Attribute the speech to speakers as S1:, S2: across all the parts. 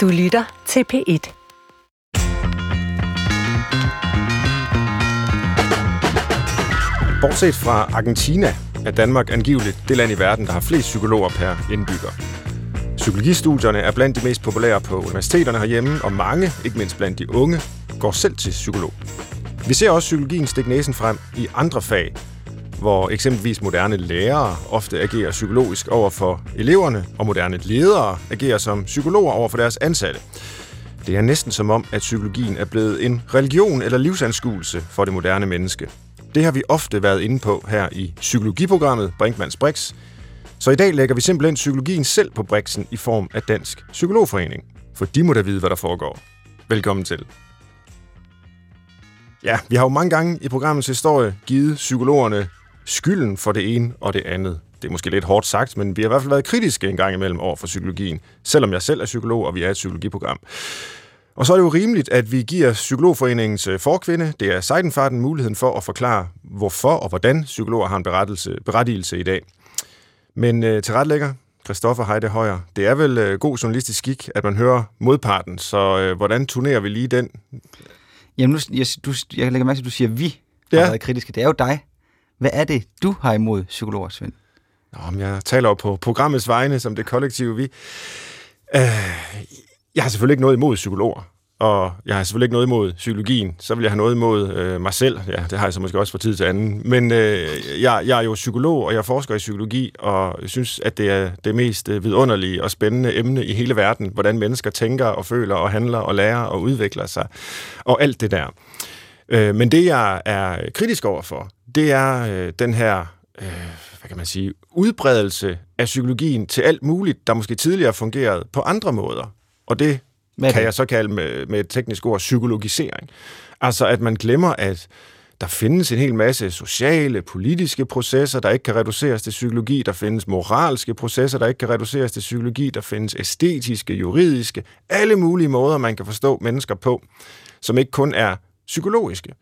S1: Du lytter til P1.
S2: Bortset fra Argentina er Danmark angiveligt det land i verden, der har flest psykologer per indbygger. Psykologistudierne er blandt de mest populære på universiteterne herhjemme, og mange, ikke mindst blandt de unge, går selv til psykolog. Vi ser også psykologien stikke næsen frem i andre fag, hvor eksempelvis moderne lærere ofte agerer psykologisk over for eleverne, og moderne ledere agerer som psykologer over for deres ansatte. Det er næsten som om, at psykologien er blevet en religion eller livsanskuelse for det moderne menneske. Det har vi ofte været inde på her i psykologiprogrammet Brinkmanns Brix. Så i dag lægger vi simpelthen psykologien selv på Brixen i form af Dansk Psykologforening. For de må da vide, hvad der foregår. Velkommen til. Ja, vi har jo mange gange i programmets historie givet psykologerne skylden for det ene og det andet. Det er måske lidt hårdt sagt, men vi har i hvert fald været kritiske en gang imellem over for psykologien, selvom jeg selv er psykolog, og vi er et psykologiprogram. Og så er det jo rimeligt, at vi giver Psykologforeningens øh, forkvinde, det er Seidenfarten, muligheden for at forklare, hvorfor og hvordan psykologer har en berettelse, berettigelse i dag. Men øh, til retlægger, Christoffer Heide Højer, det er vel øh, god journalistisk skik, at man hører modparten, så øh, hvordan turnerer vi lige den?
S3: Jamen, nu, jeg, du, jeg lægger mærke til, at du siger, at vi har
S2: Ja.
S3: været kritiske. Det er jo dig. Hvad er det, du har imod psykologer, Svend?
S2: Nå, men jeg taler jo på programmets vegne, som det kollektive vi. Øh, jeg har selvfølgelig ikke noget imod psykologer, og jeg har selvfølgelig ikke noget imod psykologien. Så vil jeg have noget imod øh, mig selv. Ja, det har jeg så måske også fra tid til anden. Men øh, jeg, jeg er jo psykolog, og jeg forsker i psykologi, og jeg synes, at det er det mest øh, vidunderlige og spændende emne i hele verden. Hvordan mennesker tænker og føler og handler og lærer og udvikler sig. Og alt det der. Øh, men det, jeg er kritisk overfor, det er øh, den her øh, hvad kan man sige, udbredelse af psykologien til alt muligt, der måske tidligere fungerede på andre måder. Og det
S3: er
S2: kan jeg så kalde med, med et teknisk ord psykologisering. Altså at man glemmer, at der findes en hel masse sociale, politiske processer, der ikke kan reduceres til psykologi. Der findes moralske processer, der ikke kan reduceres til psykologi. Der findes æstetiske, juridiske, alle mulige måder, man kan forstå mennesker på, som ikke kun er psykologiske.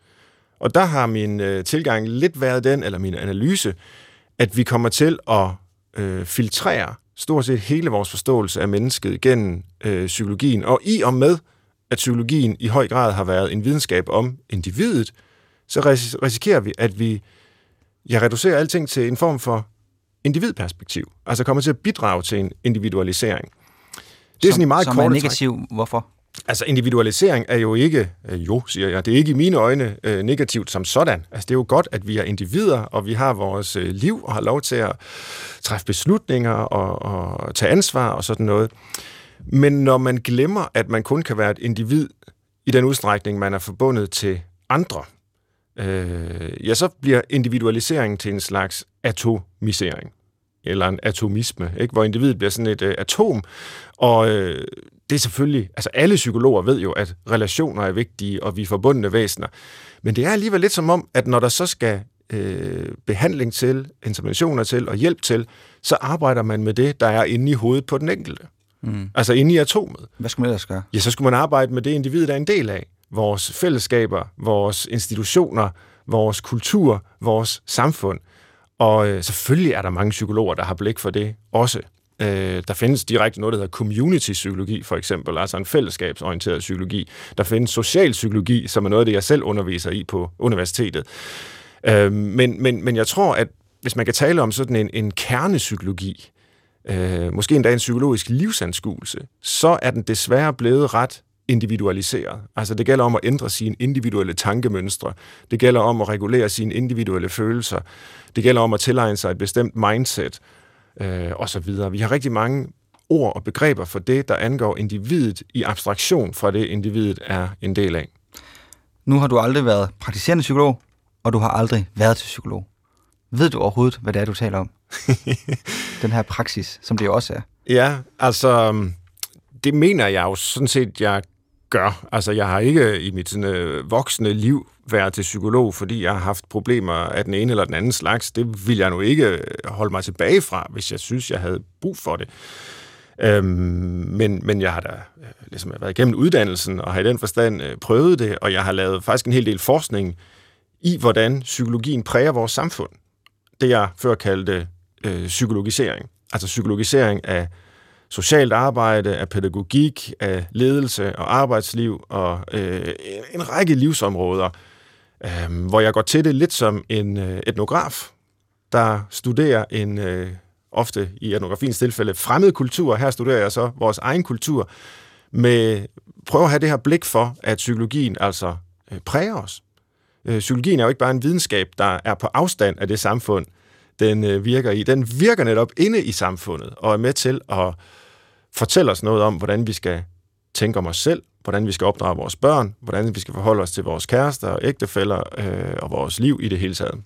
S2: Og der har min øh, tilgang lidt været den, eller min analyse, at vi kommer til at øh, filtrere stort set hele vores forståelse af mennesket gennem øh, psykologien. Og i og med, at psykologien i høj grad har været en videnskab om individet, så ris- risikerer vi, at vi ja, reducerer alting til en form for individperspektiv. Altså kommer til at bidrage til en individualisering. Det er
S3: som,
S2: sådan i meget
S3: som
S2: korte
S3: er
S2: træk.
S3: negativ. Hvorfor?
S2: Altså individualisering er jo ikke, øh, jo siger jeg, det er ikke i mine øjne øh, negativt som sådan. Altså det er jo godt, at vi er individer, og vi har vores øh, liv og har lov til at træffe beslutninger og, og tage ansvar og sådan noget. Men når man glemmer, at man kun kan være et individ i den udstrækning, man er forbundet til andre, øh, ja, så bliver individualiseringen til en slags atomisering eller en atomisme, ikke? hvor individet bliver sådan et øh, atom, og øh, det er selvfølgelig, altså alle psykologer ved jo, at relationer er vigtige, og vi er forbundne væsener, men det er alligevel lidt som om, at når der så skal øh, behandling til, interventioner til og hjælp til, så arbejder man med det, der er inde i hovedet på den enkelte.
S3: Mm.
S2: Altså inde i atomet
S3: Hvad skulle man ellers gøre?
S2: ja, så skulle man arbejde med det, individet er en del af. Vores fællesskaber, vores institutioner, vores kultur, vores samfund. Og øh, selvfølgelig er der mange psykologer, der har blik for det også. Øh, der findes direkte noget, der hedder community-psykologi, for eksempel, altså en fællesskabsorienteret psykologi. Der findes social psykologi, som er noget af det, jeg selv underviser i på universitetet. Øh, men, men, men jeg tror, at hvis man kan tale om sådan en, en kernepsykologi, øh, måske endda en psykologisk livsanskuelse, så er den desværre blevet ret individualiseret. Altså det gælder om at ændre sine individuelle tankemønstre. Det gælder om at regulere sine individuelle følelser. Det gælder om at tilegne sig et bestemt mindset øh, og så videre. Vi har rigtig mange ord og begreber for det, der angår individet i abstraktion fra det, individet er en del af.
S3: Nu har du aldrig været praktiserende psykolog, og du har aldrig været til psykolog. Ved du overhovedet, hvad det er, du taler om? Den her praksis, som det jo også er.
S2: Ja, altså, det mener jeg jo sådan set, jeg gør. Altså, jeg har ikke i mit sådan, øh, voksne liv været til psykolog, fordi jeg har haft problemer af den ene eller den anden slags. Det vil jeg nu ikke øh, holde mig tilbage fra, hvis jeg synes, jeg havde brug for det. Øhm, men, men jeg har da øh, ligesom været igennem uddannelsen, og har i den forstand øh, prøvet det, og jeg har lavet faktisk en hel del forskning i, hvordan psykologien præger vores samfund. Det jeg før kaldte øh, psykologisering. Altså psykologisering af socialt arbejde, af pædagogik, af ledelse og arbejdsliv og øh, en række livsområder, øh, hvor jeg går til det lidt som en øh, etnograf, der studerer en, øh, ofte i etnografiens tilfælde, fremmed kultur. Her studerer jeg så vores egen kultur, med prøver at have det her blik for, at psykologien altså øh, præger os. Øh, psykologien er jo ikke bare en videnskab, der er på afstand af det samfund, den øh, virker i. Den virker netop inde i samfundet og er med til at fortælle os noget om, hvordan vi skal tænke om os selv, hvordan vi skal opdrage vores børn, hvordan vi skal forholde os til vores kærester og ægtefæller øh, og vores liv i det hele taget.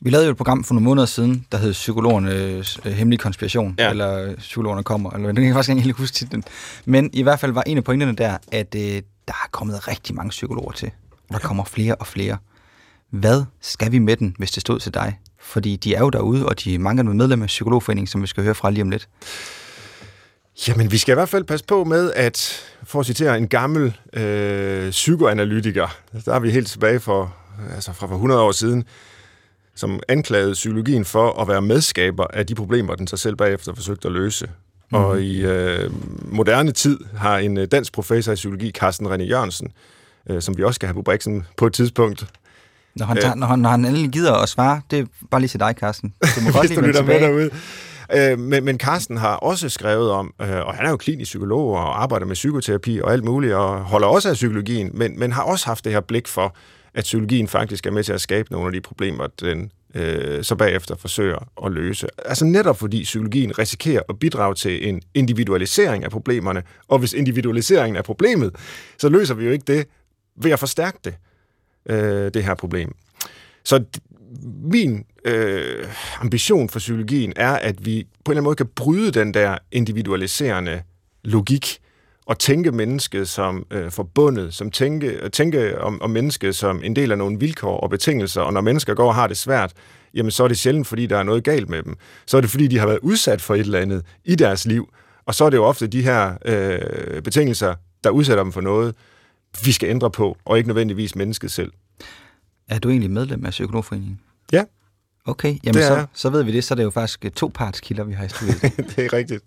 S3: Vi lavede jo et program for nogle måneder siden, der hed Psykologernes øh, Hemmelige Konspiration, ja. eller Psykologerne kommer, eller det kan jeg faktisk ikke helt huske titlen. Men i hvert fald var en af pointerne der, at øh, der er kommet rigtig mange psykologer til. Der kommer flere og flere. Hvad skal vi med den, hvis det stod til dig? Fordi de er jo derude, og de er mange af medlemmer af Psykologforeningen, som vi skal høre fra lige om lidt.
S2: Jamen, vi skal i hvert fald passe på med, at for at citere en gammel øh, psykoanalytiker, der er vi helt tilbage for, altså fra for 100 år siden, som anklagede psykologien for at være medskaber af de problemer, den sig selv bagefter forsøgte at løse. Mm. Og i øh, moderne tid har en øh, dansk professor i psykologi, Carsten René Jørgensen, øh, som vi også skal have på Brixen på et tidspunkt.
S3: Når han, tager, øh, når han, når han endelig gider at svare, det er bare lige til dig, Carsten. Du må godt
S2: lige du lytter med derude. Øh, men, men Carsten har også skrevet om, øh, og han er jo klinisk psykolog og arbejder med psykoterapi og alt muligt, og holder også af psykologien, men, men har også haft det her blik for, at psykologien faktisk er med til at skabe nogle af de problemer, den øh, så bagefter forsøger at løse. Altså netop fordi psykologien risikerer at bidrage til en individualisering af problemerne, og hvis individualiseringen er problemet, så løser vi jo ikke det ved at forstærke det, øh, det her problem. Så min øh, ambition for psykologien er, at vi på en eller anden måde kan bryde den der individualiserende logik, og tænke mennesket som øh, forbundet, som tænke, øh, tænke om, om mennesket som en del af nogle vilkår og betingelser, og når mennesker går og har det svært, jamen så er det sjældent, fordi der er noget galt med dem. Så er det, fordi de har været udsat for et eller andet i deres liv, og så er det jo ofte de her øh, betingelser, der udsætter dem for noget, vi skal ændre på, og ikke nødvendigvis mennesket selv.
S3: Er du egentlig medlem af Psykologforeningen?
S2: Ja.
S3: Okay, jamen så, så ved vi det, så er det jo faktisk to partskilder, vi har i studiet.
S2: det er rigtigt.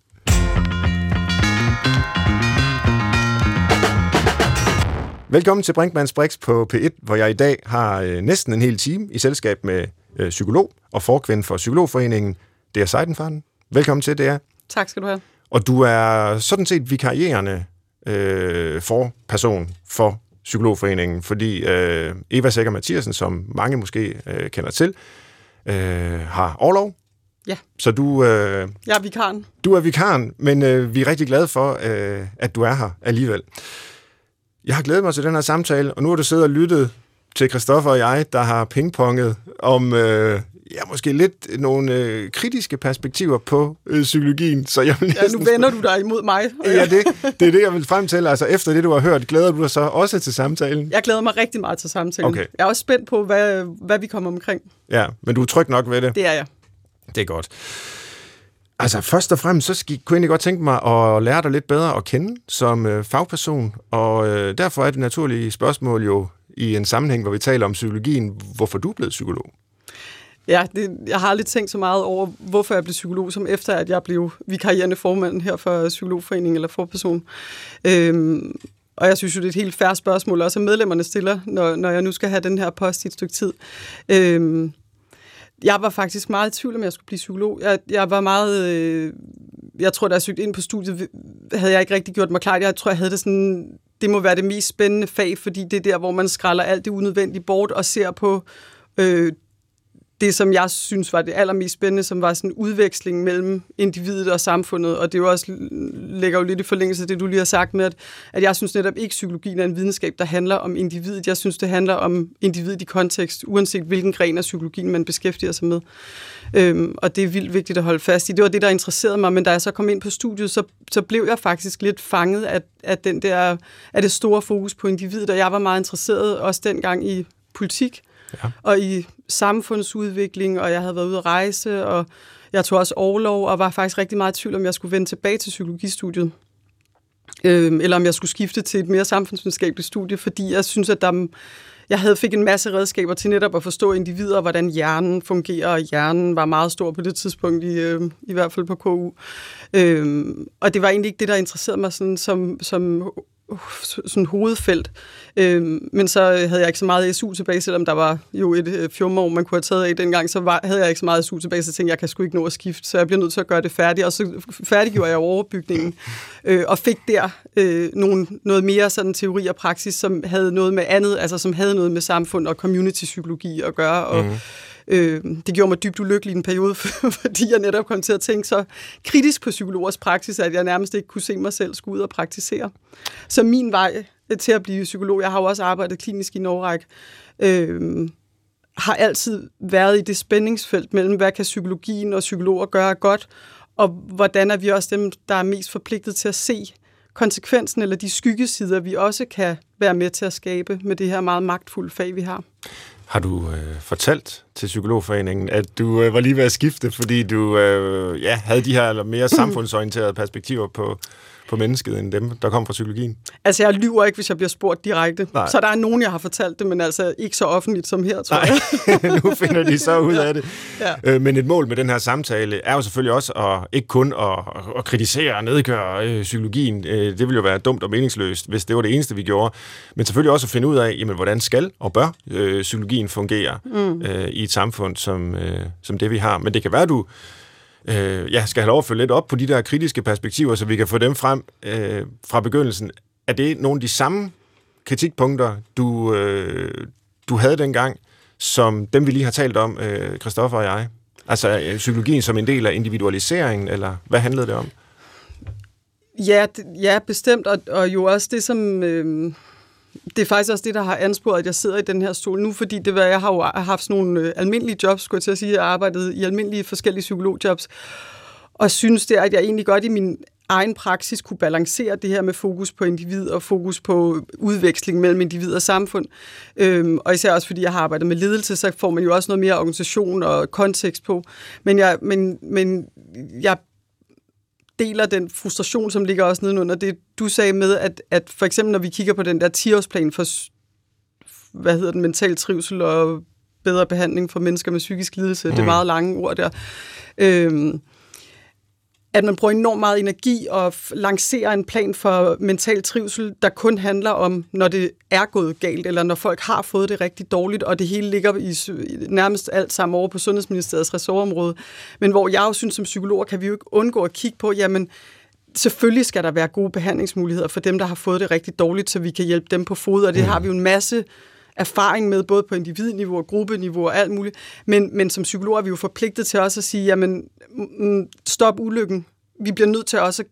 S2: Velkommen til Brinkmanns Brix på P1, hvor jeg i dag har øh, næsten en hel time i selskab med øh, psykolog og forkvinde for Psykologforeningen, Det er Seidenfarten. Velkommen til, er.
S1: Tak skal du have.
S2: Og du er sådan set vikarierende øh, person for Psykologforeningen, fordi øh, Eva Sækker Mathiasen, som mange måske øh, kender til, øh, har overlov.
S1: Ja.
S2: Så du... Øh,
S1: jeg er vikaren.
S2: Du er vikaren, men øh, vi er rigtig glade for, øh, at du er her alligevel. Jeg har glædet mig til den her samtale, og nu har du siddet og lyttet til Christoffer og jeg, der har pingponget om øh, ja, måske lidt nogle øh, kritiske perspektiver på øh, psykologien. Så jeg
S1: vil ja, nu vender du dig imod mig.
S2: ja, det, det er det, jeg vil frem til. Altså, efter det, du har hørt, glæder du dig så også til samtalen?
S1: Jeg glæder mig rigtig meget til samtalen. Okay. Jeg er også spændt på, hvad, hvad vi kommer omkring.
S2: Ja, men du er tryg nok ved det?
S1: Det er jeg.
S2: Det er godt. Altså først og fremmest, så skal, kunne jeg egentlig godt tænke mig at lære dig lidt bedre at kende som øh, fagperson, og øh, derfor er det naturlige spørgsmål jo i en sammenhæng, hvor vi taler om psykologien, hvorfor du er blevet psykolog.
S1: Ja, det, jeg har aldrig tænkt så meget over, hvorfor jeg blev psykolog, som efter at jeg blev vikarierende formand her for Psykologforeningen eller forperson. Øhm, og jeg synes jo, det er et helt færre spørgsmål, også at medlemmerne stiller, når, når jeg nu skal have den her post i et stykke tid. Øhm, jeg var faktisk meget i tvivl, om jeg skulle blive psykolog. Jeg, jeg var meget... Øh, jeg tror, da jeg søgte ind på studiet, havde jeg ikke rigtig gjort mig klart. Jeg tror, jeg havde det sådan... Det må være det mest spændende fag, fordi det er der, hvor man skræller alt det unødvendige bort og ser på øh, det, som jeg synes var det allermest spændende, som var sådan en udveksling mellem individet og samfundet, og det jo også ligger jo lidt i forlængelse af det, du lige har sagt med, at, at jeg synes netop ikke, psykologien er en videnskab, der handler om individet. Jeg synes, det handler om individet i kontekst, uanset hvilken gren af psykologien man beskæftiger sig med. Øhm, og det er vildt vigtigt at holde fast i. Det var det, der interesserede mig, men da jeg så kom ind på studiet, så, så blev jeg faktisk lidt fanget af, af, den der, af det store fokus på individet, og jeg var meget interesseret også dengang i politik, ja. og i samfundsudvikling, og jeg havde været ude at rejse, og jeg tog også overlov, og var faktisk rigtig meget i tvivl, om jeg skulle vende tilbage til psykologistudiet. Øh, eller om jeg skulle skifte til et mere samfundsvidenskabeligt studie, fordi jeg synes, at der jeg havde fik en masse redskaber til netop at forstå individer, hvordan hjernen fungerer, og hjernen var meget stor på det tidspunkt, i, øh, i hvert fald på KU. Øh, og det var egentlig ikke det, der interesserede mig sådan, som, som sådan hovedfelt. Øh, men så havde jeg ikke så meget SU tilbage, selvom der var jo et øh, fjumår, man kunne have taget af dengang, så var, havde jeg ikke så meget SU tilbage, så tænkte jeg, jeg kan sgu ikke nå at skifte, så jeg bliver nødt til at gøre det færdigt, og så færdiggjorde jeg overbygningen, øh, og fik der øh, nogle, noget mere sådan teori og praksis, som havde noget med andet, altså som havde noget med samfund og community-psykologi at gøre, og mm. Øh, det gjorde mig dybt ulykkelig i en periode, fordi jeg netop kom til at tænke så kritisk på psykologers praksis, at jeg nærmest ikke kunne se mig selv skulle ud og praktisere. Så min vej øh, til at blive psykolog, jeg har jo også arbejdet klinisk i Norge, øh, har altid været i det spændingsfelt mellem, hvad kan psykologien og psykologer gøre godt, og hvordan er vi også dem, der er mest forpligtet til at se konsekvensen eller de skyggesider, vi også kan være med til at skabe med det her meget magtfulde fag, vi har.
S2: Har du øh, fortalt til Psykologforeningen, at du øh, var lige ved at skifte, fordi du øh, ja, havde de her mere samfundsorienterede perspektiver på, på mennesket, end dem, der kom fra psykologien?
S1: Altså, jeg lyver ikke, hvis jeg bliver spurgt direkte. Nej. Så der er nogen, jeg har fortalt det, men altså ikke så offentligt som her, tror Nej.
S2: jeg. nu finder de så ud af det. Ja. Øh, men et mål med den her samtale er jo selvfølgelig også at ikke kun at, at kritisere og nedgøre øh, psykologien. Øh, det ville jo være dumt og meningsløst, hvis det var det eneste, vi gjorde. Men selvfølgelig også at finde ud af, jamen, hvordan skal og bør øh, psykologien fungere mm. øh, i et samfund som, øh, som det, vi har. Men det kan være, du øh, ja, skal have lov at følge lidt op på de der kritiske perspektiver, så vi kan få dem frem øh, fra begyndelsen. Er det nogle af de samme kritikpunkter, du, øh, du havde dengang, som dem, vi lige har talt om, øh, Christoffer og jeg? Altså øh, psykologien som en del af individualiseringen, eller hvad handlede det om?
S1: Ja, ja bestemt, og, og jo også det, som... Øh det er faktisk også det, der har ansporet, at jeg sidder i den her stol nu, fordi det var, jeg har jo haft sådan nogle øh, almindelige jobs, skulle jeg til at sige, jeg har arbejdet i almindelige forskellige psykologjobs, og synes det, at jeg egentlig godt i min egen praksis kunne balancere det her med fokus på individ og fokus på udveksling mellem individ og samfund. Øhm, og især også fordi jeg har arbejdet med ledelse, så får man jo også noget mere organisation og kontekst på. Men jeg, men, men jeg deler den frustration, som ligger også nedenunder det, du sagde med, at, at for eksempel når vi kigger på den der 10-årsplan for, hvad hedder den, mental trivsel og bedre behandling for mennesker med psykisk lidelse, mm. det er meget lange ord der, øhm, at man bruger enormt meget energi og lancerer en plan for mental trivsel, der kun handler om, når det er gået galt, eller når folk har fået det rigtig dårligt, og det hele ligger i nærmest alt sammen over på Sundhedsministeriets ressortområde. Men hvor jeg jo synes, som psykolog, kan vi jo ikke undgå at kigge på, jamen, selvfølgelig skal der være gode behandlingsmuligheder for dem, der har fået det rigtig dårligt, så vi kan hjælpe dem på fod, og det mm. har vi jo en masse erfaring med, både på individniveau og gruppeniveau og alt muligt. Men, men som psykolog er vi jo forpligtet til også at sige, jamen, mm, stop ulykken. Vi bliver nødt til også at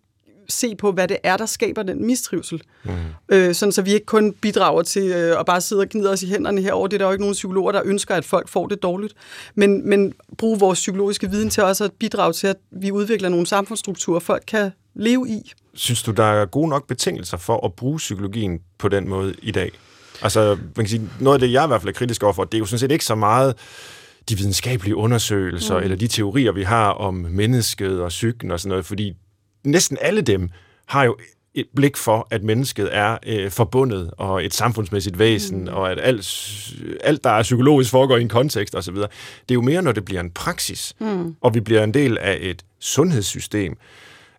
S1: se på, hvad det er, der skaber den mistrivsel. Mm. Øh, sådan så vi ikke kun bidrager til øh, at bare sidde og gnide os i hænderne herover. Det er der jo ikke nogen psykologer, der ønsker, at folk får det dårligt. Men, men bruge vores psykologiske viden til også at bidrage til, at vi udvikler nogle samfundsstrukturer, folk kan leve i.
S2: Synes du, der er gode nok betingelser for at bruge psykologien på den måde i dag? Altså, man kan sige, noget af det, jeg i hvert fald er kritisk overfor, det er jo sådan set ikke så meget de videnskabelige undersøgelser, mm. eller de teorier, vi har om mennesket og psyken og sådan noget, fordi næsten alle dem har jo et blik for, at mennesket er øh, forbundet og et samfundsmæssigt væsen, mm. og at alt, alt, der er psykologisk, foregår i en kontekst osv. Det er jo mere, når det bliver en praksis, mm. og vi bliver en del af et sundhedssystem,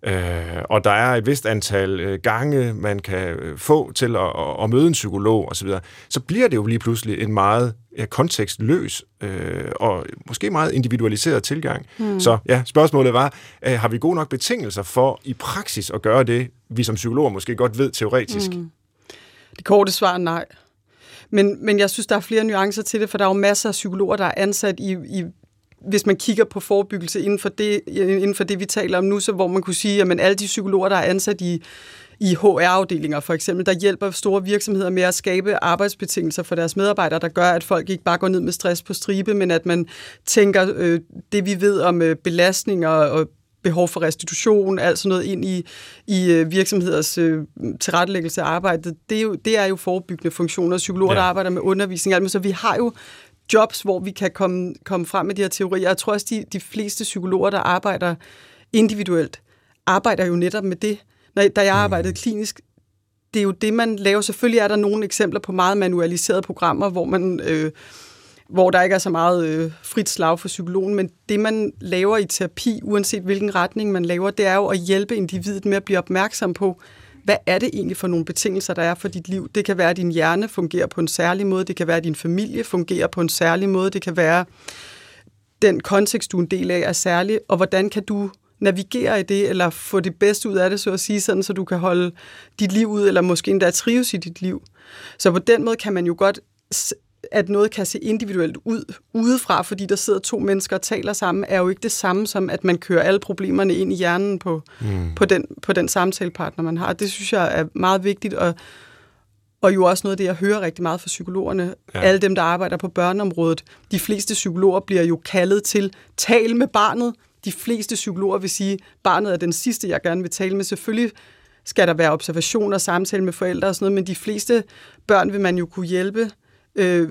S2: Øh, og der er et vist antal øh, gange, man kan øh, få til at, at, møde en psykolog osv., så, så bliver det jo lige pludselig en meget ja, kontekstløs øh, og måske meget individualiseret tilgang. Mm. Så ja, spørgsmålet var, øh, har vi gode nok betingelser for i praksis at gøre det, vi som psykologer måske godt ved teoretisk? Mm.
S1: Det korte svar er nej. Men, men jeg synes, der er flere nuancer til det, for der er jo masser af psykologer, der er ansat i, i hvis man kigger på forebyggelse inden for det, inden for det vi taler om nu, så hvor man kunne sige, at alle de psykologer, der er ansat i, i HR-afdelinger for eksempel, der hjælper store virksomheder med at skabe arbejdsbetingelser for deres medarbejdere, der gør, at folk ikke bare går ned med stress på stribe, men at man tænker øh, det, vi ved om øh, belastninger og behov for restitution, alt sådan noget ind i, i øh, virksomheders øh, tilrettelæggelse af arbejdet. Det er, jo, det er jo forebyggende funktioner. Psykologer, ja. der arbejder med undervisning. Altså, så vi har jo jobs, hvor vi kan komme, komme frem med de her teorier. Jeg tror også, de, de fleste psykologer, der arbejder individuelt, arbejder jo netop med det. Når, da jeg mm. arbejdede klinisk, det det er jo det, man laver. Selvfølgelig er der nogle eksempler på meget manualiserede programmer, hvor man... Øh, hvor der ikke er så meget øh, frit slag for psykologen, men det, man laver i terapi, uanset hvilken retning man laver, det er jo at hjælpe individet med at blive opmærksom på, hvad er det egentlig for nogle betingelser, der er for dit liv? Det kan være, at din hjerne fungerer på en særlig måde, det kan være, at din familie fungerer på en særlig måde, det kan være, den kontekst, du er en del af, er særlig, og hvordan kan du navigere i det, eller få det bedste ud af det, så at sige, sådan, så du kan holde dit liv ud, eller måske endda trives i dit liv. Så på den måde kan man jo godt at noget kan se individuelt ud udefra, fordi der sidder to mennesker og taler sammen, er jo ikke det samme som, at man kører alle problemerne ind i hjernen på, mm. på, den, på den samtalepartner, man har. Det synes jeg er meget vigtigt, og, og jo også noget af det, jeg hører rigtig meget fra psykologerne. Ja. Alle dem, der arbejder på børneområdet. De fleste psykologer bliver jo kaldet til tal med barnet. De fleste psykologer vil sige, barnet er den sidste, jeg gerne vil tale med. Selvfølgelig skal der være observationer, samtale med forældre og sådan noget, men de fleste børn vil man jo kunne hjælpe øh,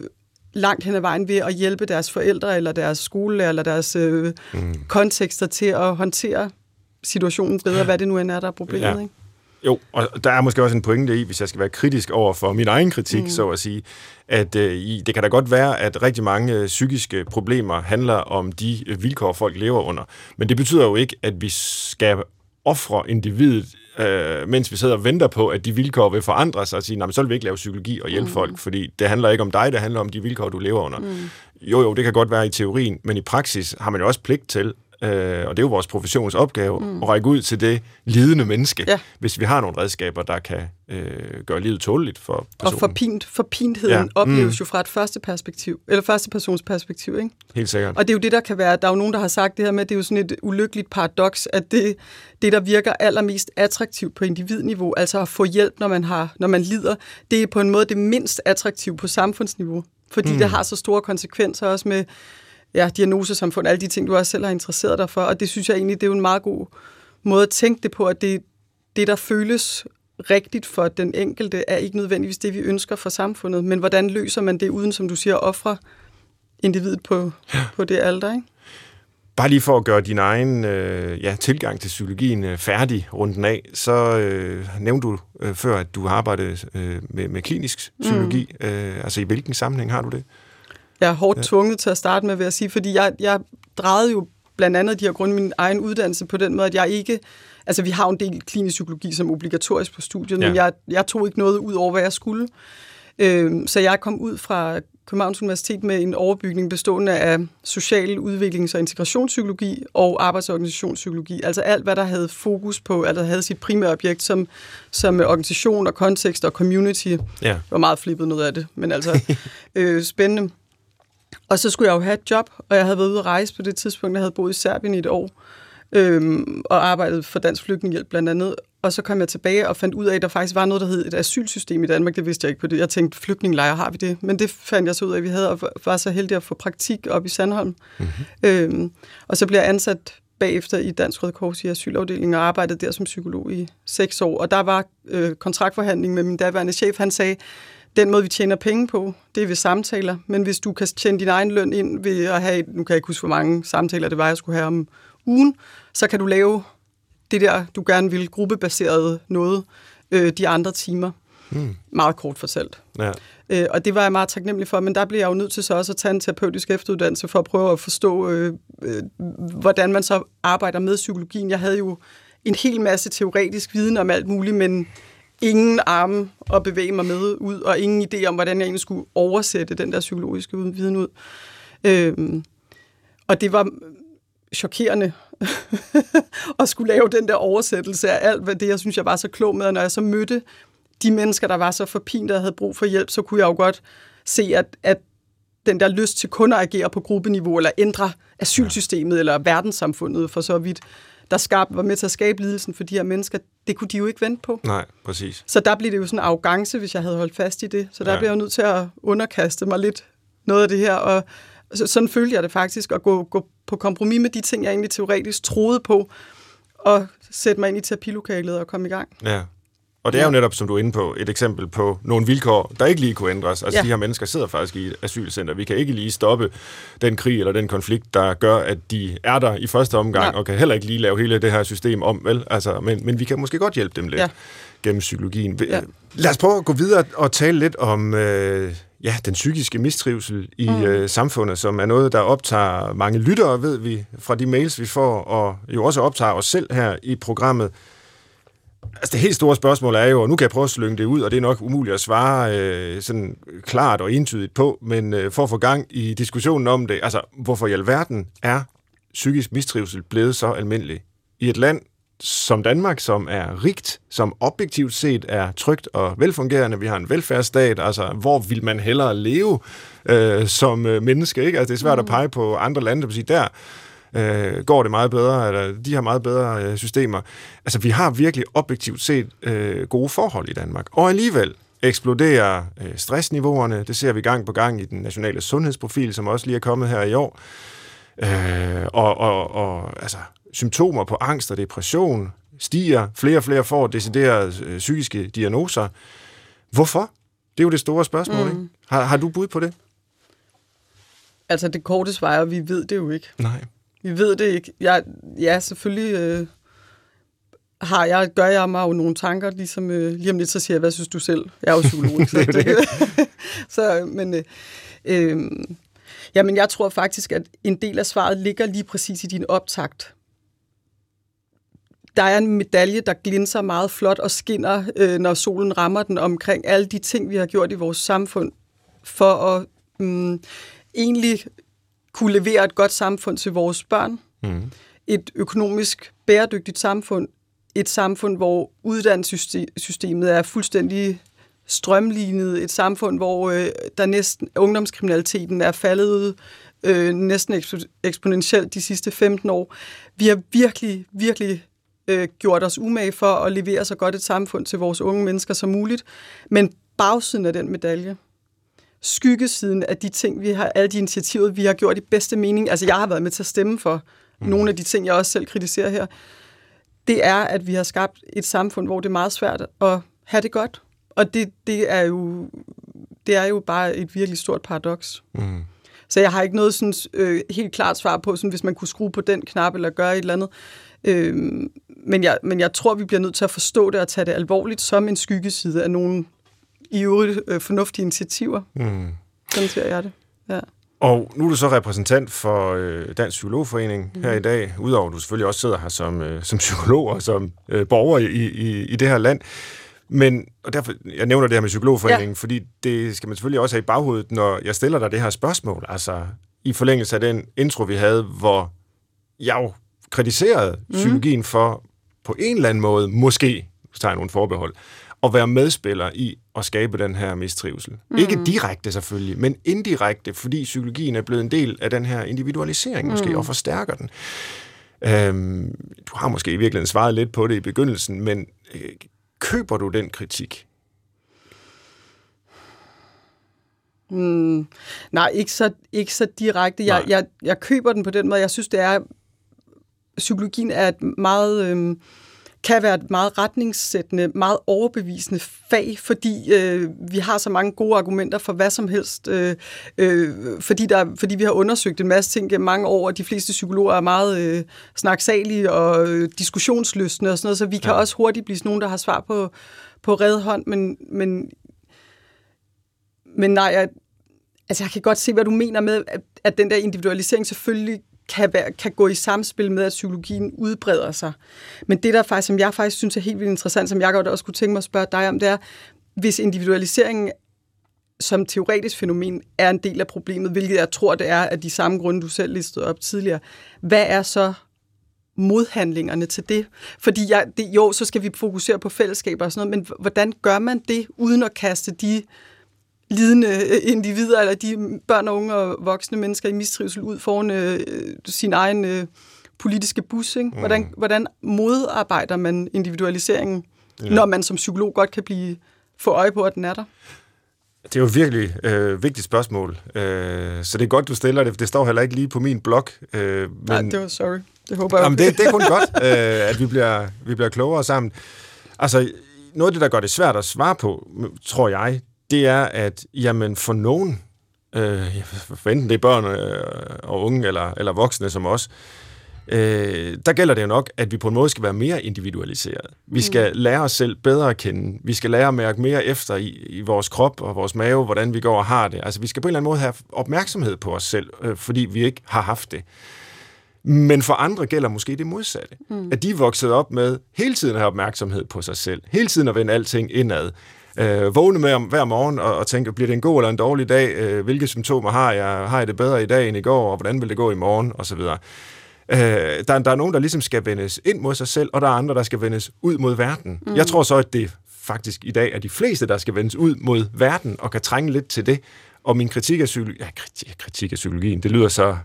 S1: langt hen ad vejen ved at hjælpe deres forældre eller deres skole eller deres øh, mm. kontekster til at håndtere situationen bedre, hvad det nu end er, der er problemet. Ja. Ikke?
S2: Jo, og der er måske også en pointe i, hvis jeg skal være kritisk over for min egen kritik, mm. så at sige, at øh, det kan da godt være, at rigtig mange øh, psykiske problemer handler om de øh, vilkår, folk lever under. Men det betyder jo ikke, at vi skal ofre individet øh, mens vi sidder og venter på, at de vilkår vil forandre sig, og sige, så vil vi ikke lave psykologi og hjælpe mm. folk, fordi det handler ikke om dig, det handler om de vilkår, du lever under. Mm. Jo, jo, det kan godt være i teorien, men i praksis har man jo også pligt til øh, og det er jo vores professionsopgave, mm. at række ud til det lidende menneske, ja. hvis vi har nogle redskaber, der kan øh, gøre livet tåleligt for personen.
S1: Og forpint, forpintheden ja. opleves mm. jo fra et første perspektiv, eller første persons perspektiv, ikke?
S2: Helt sikkert.
S1: Og det er jo det, der kan være, der er jo nogen, der har sagt det her med, at det er jo sådan et ulykkeligt paradoks, at det, det der virker allermest attraktivt på individniveau, altså at få hjælp, når man, har, når man lider, det er på en måde det mindst attraktive på samfundsniveau, fordi mm. det har så store konsekvenser også med ja, diagnosesamfund, alle de ting, du også selv har interesseret dig for. Og det synes jeg egentlig, det er jo en meget god måde at tænke det på, at det, det der føles rigtigt for den enkelte, er ikke nødvendigvis det, vi ønsker for samfundet. Men hvordan løser man det, uden, som du siger, at ofre individet på, ja. på det alder, ikke?
S2: Bare lige for at gøre din egen øh, ja, tilgang til psykologien øh, færdig rundt den af, så øh, nævnte du øh, før, at du har arbejdet øh, med, med klinisk psykologi. Mm. Øh, altså i hvilken sammenhæng har du det?
S1: Jeg er hårdt ja. tvunget til at starte med, vil jeg sige, fordi jeg, jeg drejede jo blandt andet de her grunde min egen uddannelse på den måde, at jeg ikke... Altså, vi har jo en del klinisk psykologi som obligatorisk på studiet, ja. men jeg, jeg tog ikke noget ud over, hvad jeg skulle. Øhm, så jeg kom ud fra Københavns Universitet med en overbygning bestående af social udviklings- og integrationspsykologi og arbejdsorganisationspsykologi. Altså alt, hvad der havde fokus på, altså havde sit primære objekt som, som organisation og kontekst og community. Ja. Det var meget flippet noget af det, men altså øh, spændende. Og så skulle jeg jo have et job, og jeg havde været ude at rejse på det tidspunkt. Jeg havde boet i Serbien i et år, øhm, og arbejdet for Dansk Flygtningehjælp blandt andet. Og så kom jeg tilbage og fandt ud af, at der faktisk var noget, der hed et asylsystem i Danmark. Det vidste jeg ikke på det. Jeg tænkte, flygtningelejre har vi det. Men det fandt jeg så ud af, at vi havde, og var så heldig at få praktik op i Sandholm. Mm-hmm. Øhm, og så blev jeg ansat bagefter i Dansk Røde Kors i asylafdelingen og arbejdede der som psykolog i seks år. Og der var øh, kontraktforhandling med min daværende chef. Han sagde, den måde, vi tjener penge på, det er ved samtaler. Men hvis du kan tjene din egen løn ind ved at have, nu kan jeg ikke huske, hvor mange samtaler det var, jeg skulle have om ugen, så kan du lave det der, du gerne vil, gruppebaseret noget, øh, de andre timer. Hmm. Meget kort fortalt. Ja. Øh, og det var jeg meget taknemmelig for, men der blev jeg jo nødt til så også at tage en terapeutisk efteruddannelse for at prøve at forstå, øh, øh, hvordan man så arbejder med psykologien. Jeg havde jo en hel masse teoretisk viden om alt muligt, men ingen arme at bevæge mig med ud, og ingen idé om, hvordan jeg egentlig skulle oversætte den der psykologiske viden ud. Øhm, og det var chokerende at skulle lave den der oversættelse af alt, hvad det, jeg synes, jeg var så klog med. Og når jeg så mødte de mennesker, der var så forpinte og havde brug for hjælp, så kunne jeg jo godt se, at, at den der lyst til kun at agere på gruppeniveau, eller ændre asylsystemet, eller verdenssamfundet for så vidt, der skab, var med til at skabe lidelsen for de her mennesker, det kunne de jo ikke vente på.
S2: Nej, præcis.
S1: Så der blev det jo sådan en arrogance, hvis jeg havde holdt fast i det. Så der ja. blev jeg nødt til at underkaste mig lidt noget af det her, og så, sådan følte jeg det faktisk, at gå, gå på kompromis med de ting, jeg egentlig teoretisk troede på, og sætte mig ind i terapilokalet og komme i gang.
S2: Ja, Og det er jo netop, som du er inde på, et eksempel på nogle vilkår, der ikke lige kunne ændres. Altså, ja. de her mennesker sidder faktisk i et asylcenter. Vi kan ikke lige stoppe den krig eller den konflikt, der gør, at de er der i første omgang, ja. og kan heller ikke lige lave hele det her system om, vel? Altså, men, men vi kan måske godt hjælpe dem lidt ja. gennem psykologien. Ja. Lad os prøve at gå videre og tale lidt om... Øh, ja, den psykiske mistrivsel i mm. øh, samfundet, som er noget, der optager mange lyttere, ved vi, fra de mails, vi får, og jo også optager os selv her i programmet. Altså det helt store spørgsmål er jo, og nu kan jeg prøve at slynge det ud, og det er nok umuligt at svare øh, sådan klart og entydigt på, men øh, for at få gang i diskussionen om det, altså hvorfor i alverden er psykisk mistrivsel blevet så almindelig i et land, som Danmark, som er rigt, som objektivt set er trygt og velfungerende. Vi har en velfærdsstat, altså hvor vil man hellere leve øh, som øh, menneske? Ikke? Altså, det er svært mm. at pege på andre lande, der sige, der øh, går det meget bedre, eller de har meget bedre øh, systemer. Altså, vi har virkelig objektivt set øh, gode forhold i Danmark. Og alligevel eksploderer øh, stressniveauerne. Det ser vi gang på gang i den nationale sundhedsprofil, som også lige er kommet her i år. Øh, og, og, og altså, symptomer på angst og depression stiger. Flere og flere får deciderede øh, psykiske diagnoser. Hvorfor? Det er jo det store spørgsmål, mm. ikke? Har, har du bud på det?
S1: Altså, det korte svar er, vi ved det jo ikke.
S2: Nej.
S1: Vi ved det ikke. Jeg, ja, selvfølgelig øh, har jeg, gør jeg mig jo nogle tanker, ligesom øh, lige om lidt, så siger jeg, hvad synes du selv? Jeg er jo psykolog. så, det. så, men, øh, øh, jamen, jeg tror faktisk, at en del af svaret ligger lige præcis i din optakt der er en medalje, der glinser meget flot og skinner, øh, når solen rammer den, omkring alle de ting, vi har gjort i vores samfund, for at mm, egentlig kunne levere et godt samfund til vores børn. Mm. Et økonomisk bæredygtigt samfund. Et samfund, hvor uddannelsessystemet er fuldstændig strømlignet. Et samfund, hvor øh, der næsten ungdomskriminaliteten er faldet øh, næsten eksponentielt de sidste 15 år. Vi har virkelig, virkelig øh, gjort os umage for at levere så godt et samfund til vores unge mennesker som muligt. Men bagsiden af den medalje, skyggesiden af de ting, vi har, alle de initiativer, vi har gjort i bedste mening, altså jeg har været med til at stemme for mm. nogle af de ting, jeg også selv kritiserer her, det er, at vi har skabt et samfund, hvor det er meget svært at have det godt. Og det, det, er, jo, det er jo bare et virkelig stort paradoks. Mm. Så jeg har ikke noget sådan, øh, helt klart svar på, sådan, hvis man kunne skrue på den knap eller gøre et eller andet. Øh, men, jeg, men jeg tror, vi bliver nødt til at forstå det og tage det alvorligt som en skyggeside af nogle i øvrigt øh, fornuftige initiativer. Mm. Sådan ser jeg det. Ja.
S2: Og nu er du så repræsentant for øh, Dansk Psykologforening mm. her i dag, udover at du selvfølgelig også sidder her som, øh, som psykolog og som øh, borger i, i, i det her land. Men, og derfor, jeg nævner det her med Psykologforeningen, ja. fordi det skal man selvfølgelig også have i baghovedet, når jeg stiller dig det her spørgsmål. Altså, i forlængelse af den intro, vi havde, hvor jeg jo kritiserede mm. psykologien for på en eller anden måde, måske, så tager jeg nogle forbehold, at være medspiller i at skabe den her mistrivsel. Mm. Ikke direkte selvfølgelig, men indirekte, fordi psykologien er blevet en del af den her individualisering måske, mm. og forstærker den. Øhm, du har måske i virkeligheden svaret lidt på det i begyndelsen, men øh, køber du den kritik?
S1: Mm, nej, ikke så, ikke så direkte. Jeg, jeg, jeg køber den på den måde. Jeg synes, det er psykologien er et meget... Øh, kan være et meget retningssættende, meget overbevisende fag, fordi øh, vi har så mange gode argumenter for hvad som helst, øh, øh, fordi, der, fordi vi har undersøgt en masse ting gennem mange år, og de fleste psykologer er meget øh, snaksalige og øh, diskussionsløsende og sådan noget, så vi kan ja. også hurtigt blive sådan nogen, der har svar på, på red hånd, men, men, men nej, jeg, altså jeg kan godt se, hvad du mener med, at, at den der individualisering selvfølgelig kan, være, kan gå i samspil med, at psykologien udbreder sig. Men det, der faktisk, som jeg faktisk synes er helt vildt interessant, som jeg godt også kunne tænke mig at spørge dig om, det er, hvis individualiseringen som teoretisk fænomen er en del af problemet, hvilket jeg tror, det er af de samme grunde, du selv listede op tidligere. Hvad er så modhandlingerne til det? Fordi jeg, det, jo, så skal vi fokusere på fællesskaber og sådan noget, men hvordan gør man det, uden at kaste de lidende øh, individer, eller de børn og unge og voksne mennesker i mistrivsel ud foran øh, sin egen øh, politiske bus. Ikke? Mm. Hvordan, mm. hvordan modarbejder man individualiseringen, ja. når man som psykolog godt kan blive få øje på, at den er der?
S2: Det er jo et virkelig øh, vigtigt spørgsmål. Øh, så det er godt, du stiller det, for det står heller ikke lige på min blog.
S1: Øh, men, Nej, det var sorry. Det håber jeg.
S2: Jamen, det, det er kun godt, øh, at vi bliver, vi bliver klogere sammen. Altså, noget af det, der gør det svært at svare på, tror jeg, det er, at jamen, for nogen, øh, for enten det er børn øh, og unge eller, eller voksne som os, øh, der gælder det jo nok, at vi på en måde skal være mere individualiseret. Vi skal mm. lære os selv bedre at kende. Vi skal lære at mærke mere efter i, i vores krop og vores mave, hvordan vi går og har det. Altså, vi skal på en eller anden måde have opmærksomhed på os selv, øh, fordi vi ikke har haft det. Men for andre gælder måske det modsatte. Mm. At de er vokset op med hele tiden at have opmærksomhed på sig selv. Hele tiden at vende alting indad. Øh, vågne med om hver morgen og, og tænke, bliver det en god eller en dårlig dag? Øh, hvilke symptomer har jeg? Har jeg det bedre i dag end i går? Og hvordan vil det gå i morgen? Og så videre. Øh, der, der er nogen, der ligesom skal vendes ind mod sig selv, og der er andre, der skal vendes ud mod verden. Mm. Jeg tror så, at det faktisk i dag er de fleste, der skal vendes ud mod verden og kan trænge lidt til det. Og min kritik af, psykologi, ja, kritik af psykologien, det lyder så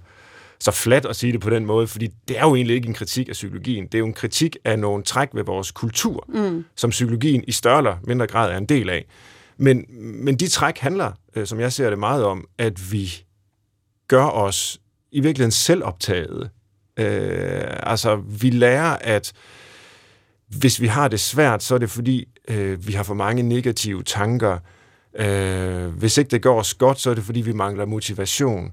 S2: så flat at sige det på den måde, fordi det er jo egentlig ikke en kritik af psykologien. Det er jo en kritik af nogle træk ved vores kultur, mm. som psykologien i større eller mindre grad er en del af. Men, men de træk handler, øh, som jeg ser det meget om, at vi gør os i virkeligheden selvoptaget. Øh, altså, vi lærer, at hvis vi har det svært, så er det fordi, øh, vi har for mange negative tanker. Øh, hvis ikke det går os godt, så er det fordi, vi mangler motivation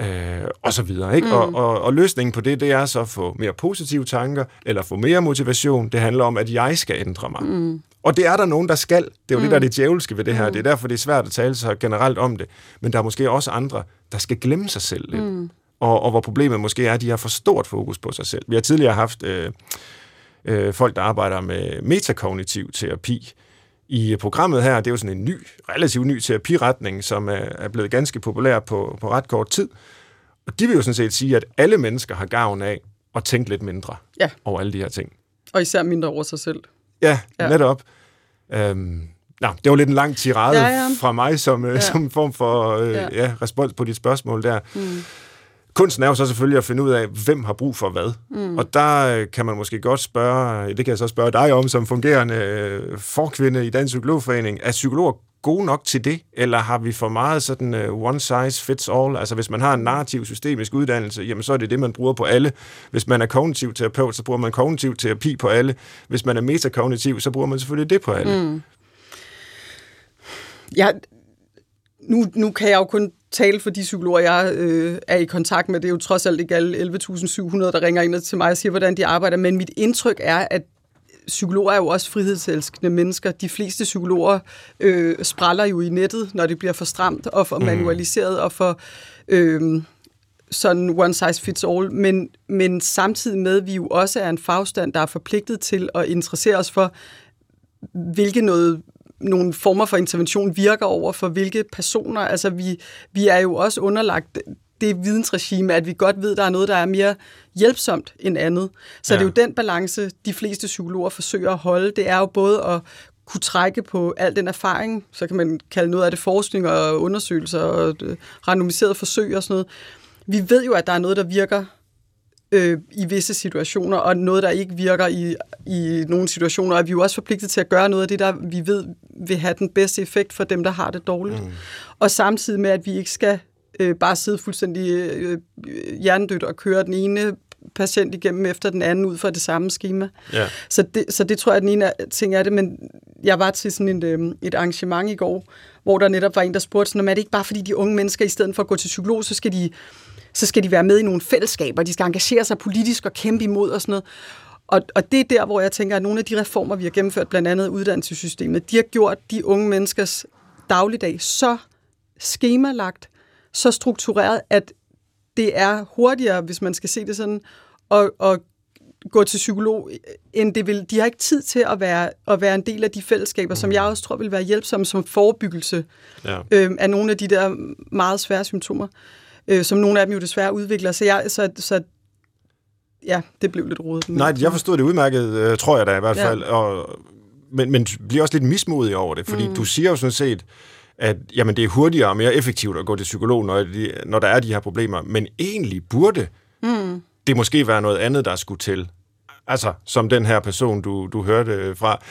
S2: øh, og så videre. Ikke? Mm. Og, og, og løsningen på det, det er så at få mere positive tanker, eller få mere motivation. Det handler om, at jeg skal ændre mig. Mm. Og det er der nogen, der skal. Det er jo mm. det, der er det djævelske ved det her. Mm. Det er derfor, det er svært at tale så generelt om det. Men der er måske også andre, der skal glemme sig selv lidt. Mm. Og, og hvor problemet måske er, at de har for stort fokus på sig selv. Vi har tidligere haft øh, øh, folk, der arbejder med metakognitiv terapi, i programmet her. Det er jo sådan en ny, relativt ny terapiretning, som er blevet ganske populær på, på ret kort tid. Og de vil jo sådan set sige, at alle mennesker har gavn af at tænke lidt mindre ja. over alle de her ting.
S1: Og især mindre over sig selv.
S2: Ja, ja. netop. Øhm, Nå, det var lidt en lang tirade ja, ja. fra mig som, øh, ja. som form for øh, ja. Ja, respons på dit spørgsmål der. Mm. Kunsten er jo så selvfølgelig at finde ud af, hvem har brug for hvad. Mm. Og der øh, kan man måske godt spørge, det kan jeg så spørge dig om, som fungerende øh, forkvinde i Dansk Psykologforening, er psykologer gode nok til det, eller har vi for meget sådan uh, one size fits all? Altså hvis man har en narrativ systemisk uddannelse, jamen så er det det, man bruger på alle. Hvis man er kognitiv terapeut, så bruger man kognitiv terapi på alle. Hvis man er metakognitiv, så bruger man selvfølgelig det på alle. Mm.
S1: Ja, nu, nu kan jeg jo kun tale for de psykologer, jeg øh, er i kontakt med. Det er jo trods alt ikke alle 11.700, der ringer ind til mig og siger, hvordan de arbejder. Men mit indtryk er, at psykologer er jo også frihedselskende mennesker. De fleste psykologer øh, spræller jo i nettet, når det bliver for stramt og for mm. manualiseret og for øh, sådan one size fits all. Men, men samtidig med, at vi jo også er en fagstand, der er forpligtet til at interessere os for, hvilke noget nogle former for intervention virker over for hvilke personer. Altså vi, vi er jo også underlagt det vidensregime, at vi godt ved, at der er noget, der er mere hjælpsomt end andet. Så ja. det er jo den balance, de fleste psykologer forsøger at holde. Det er jo både at kunne trække på al den erfaring, så kan man kalde noget af det forskning og undersøgelser og øh, randomiserede forsøg og sådan noget. Vi ved jo, at der er noget, der virker øh, i visse situationer, og noget, der ikke virker i, i nogle situationer, og vi er jo også forpligtet til at gøre noget af det, der vi ved vil have den bedste effekt for dem, der har det dårligt. Mm. Og samtidig med, at vi ikke skal øh, bare sidde fuldstændig øh, hjernedødt og køre den ene patient igennem efter den anden ud fra det samme schema. Ja. Så, det, så det tror jeg er den ene ting af det, men jeg var til sådan et, øh, et arrangement i går, hvor der netop var en, der spurgte sådan, er det ikke bare fordi de unge mennesker, i stedet for at gå til psykolog, så skal de så skal de være med i nogle fællesskaber, de skal engagere sig politisk og kæmpe imod og sådan noget. Og, og det er der, hvor jeg tænker, at nogle af de reformer, vi har gennemført, blandt andet uddannelsessystemet, de har gjort de unge menneskers dagligdag så skemalagt, så struktureret, at det er hurtigere, hvis man skal se det sådan, at, at gå til psykolog, end det vil. De har ikke tid til at være, at være en del af de fællesskaber, mm. som jeg også tror vil være hjælpsomme som forebyggelse ja. øh, af nogle af de der meget svære symptomer øh, som nogle af dem jo desværre udvikler. Så, jeg, så, så ja, det blev lidt rodet.
S2: Nej, jeg forstod det udmærket, øh, tror jeg da i hvert fald. Ja. Og, men, men bliver også lidt mismodig over det, fordi mm. du siger jo sådan set, at jamen, det er hurtigere og mere effektivt at gå til psykolog, når, de, når der er de her problemer. Men egentlig burde mm. det måske være noget andet, der skulle til. Altså, som den her person, du, du hørte fra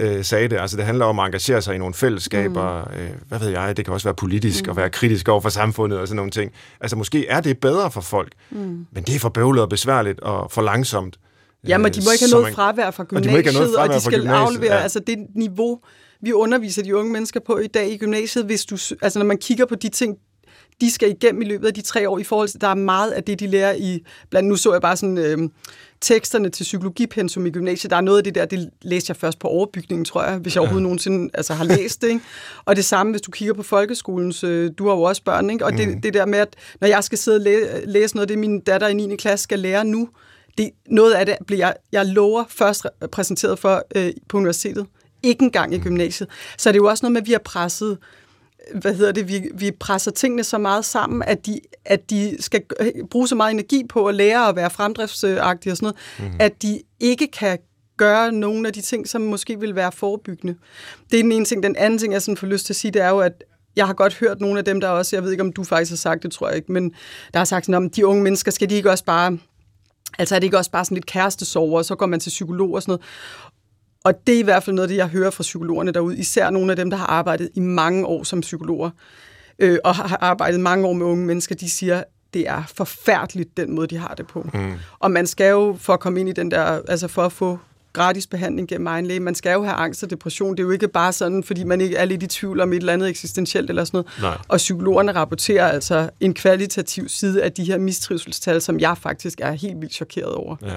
S2: øh, sagde det. Altså, det handler om at engagere sig i nogle fællesskaber. Mm. Øh, hvad ved jeg? Det kan også være politisk mm. og være kritisk over for samfundet og sådan nogle ting. Altså, måske er det bedre for folk, mm. men det er for bøvlet og besværligt og for langsomt.
S1: Ja, men de må ikke have noget fravær fra gymnasiet, og de, noget og de skal aflevere ja. altså det niveau, vi underviser de unge mennesker på i dag i gymnasiet, hvis du, altså når man kigger på de ting, de skal igennem i løbet af de tre år i forhold til, der er meget af det, de lærer i, blandt nu så jeg bare sådan øh, teksterne til psykologipensum i gymnasiet, der er noget af det der, det læste jeg først på overbygningen, tror jeg, hvis jeg overhovedet nogensinde altså, har læst det. Ikke? Og det samme, hvis du kigger på folkeskolens, øh, du har jo også børn, ikke? og det, mm. det der med, at når jeg skal sidde og læ- læse noget af det, min datter i 9. klasse skal lære nu, det, noget af det bliver jeg, jeg lover først præsenteret for øh, på universitetet, ikke engang i gymnasiet. Så det er jo også noget med, at vi har presset hvad hedder det, vi, vi presser tingene så meget sammen, at de, at de skal bruge så meget energi på at lære at være fremdriftsagtige og sådan noget, mm. at de ikke kan gøre nogle af de ting, som måske vil være forebyggende. Det er den ene ting. Den anden ting, jeg sådan får lyst til at sige, det er jo, at jeg har godt hørt nogle af dem, der også, jeg ved ikke, om du faktisk har sagt det, tror jeg ikke, men der har sagt sådan, om de unge mennesker, skal de ikke også bare, altså er det ikke også bare sådan lidt kærestesover, og så går man til psykolog og sådan noget. Og det er i hvert fald noget af det, jeg hører fra psykologerne derude, især nogle af dem, der har arbejdet i mange år som psykologer, øh, og har arbejdet mange år med unge mennesker, de siger, det er forfærdeligt, den måde, de har det på. Mm. Og man skal jo, for at komme ind i den der, altså for at få gratis behandling gennem egen læge, man skal jo have angst og depression. Det er jo ikke bare sådan, fordi man ikke er lidt i tvivl om et eller andet eksistentielt eller sådan noget. Nej. Og psykologerne rapporterer altså en kvalitativ side af de her mistrivselstal, som jeg faktisk er helt vildt chokeret over. Ja.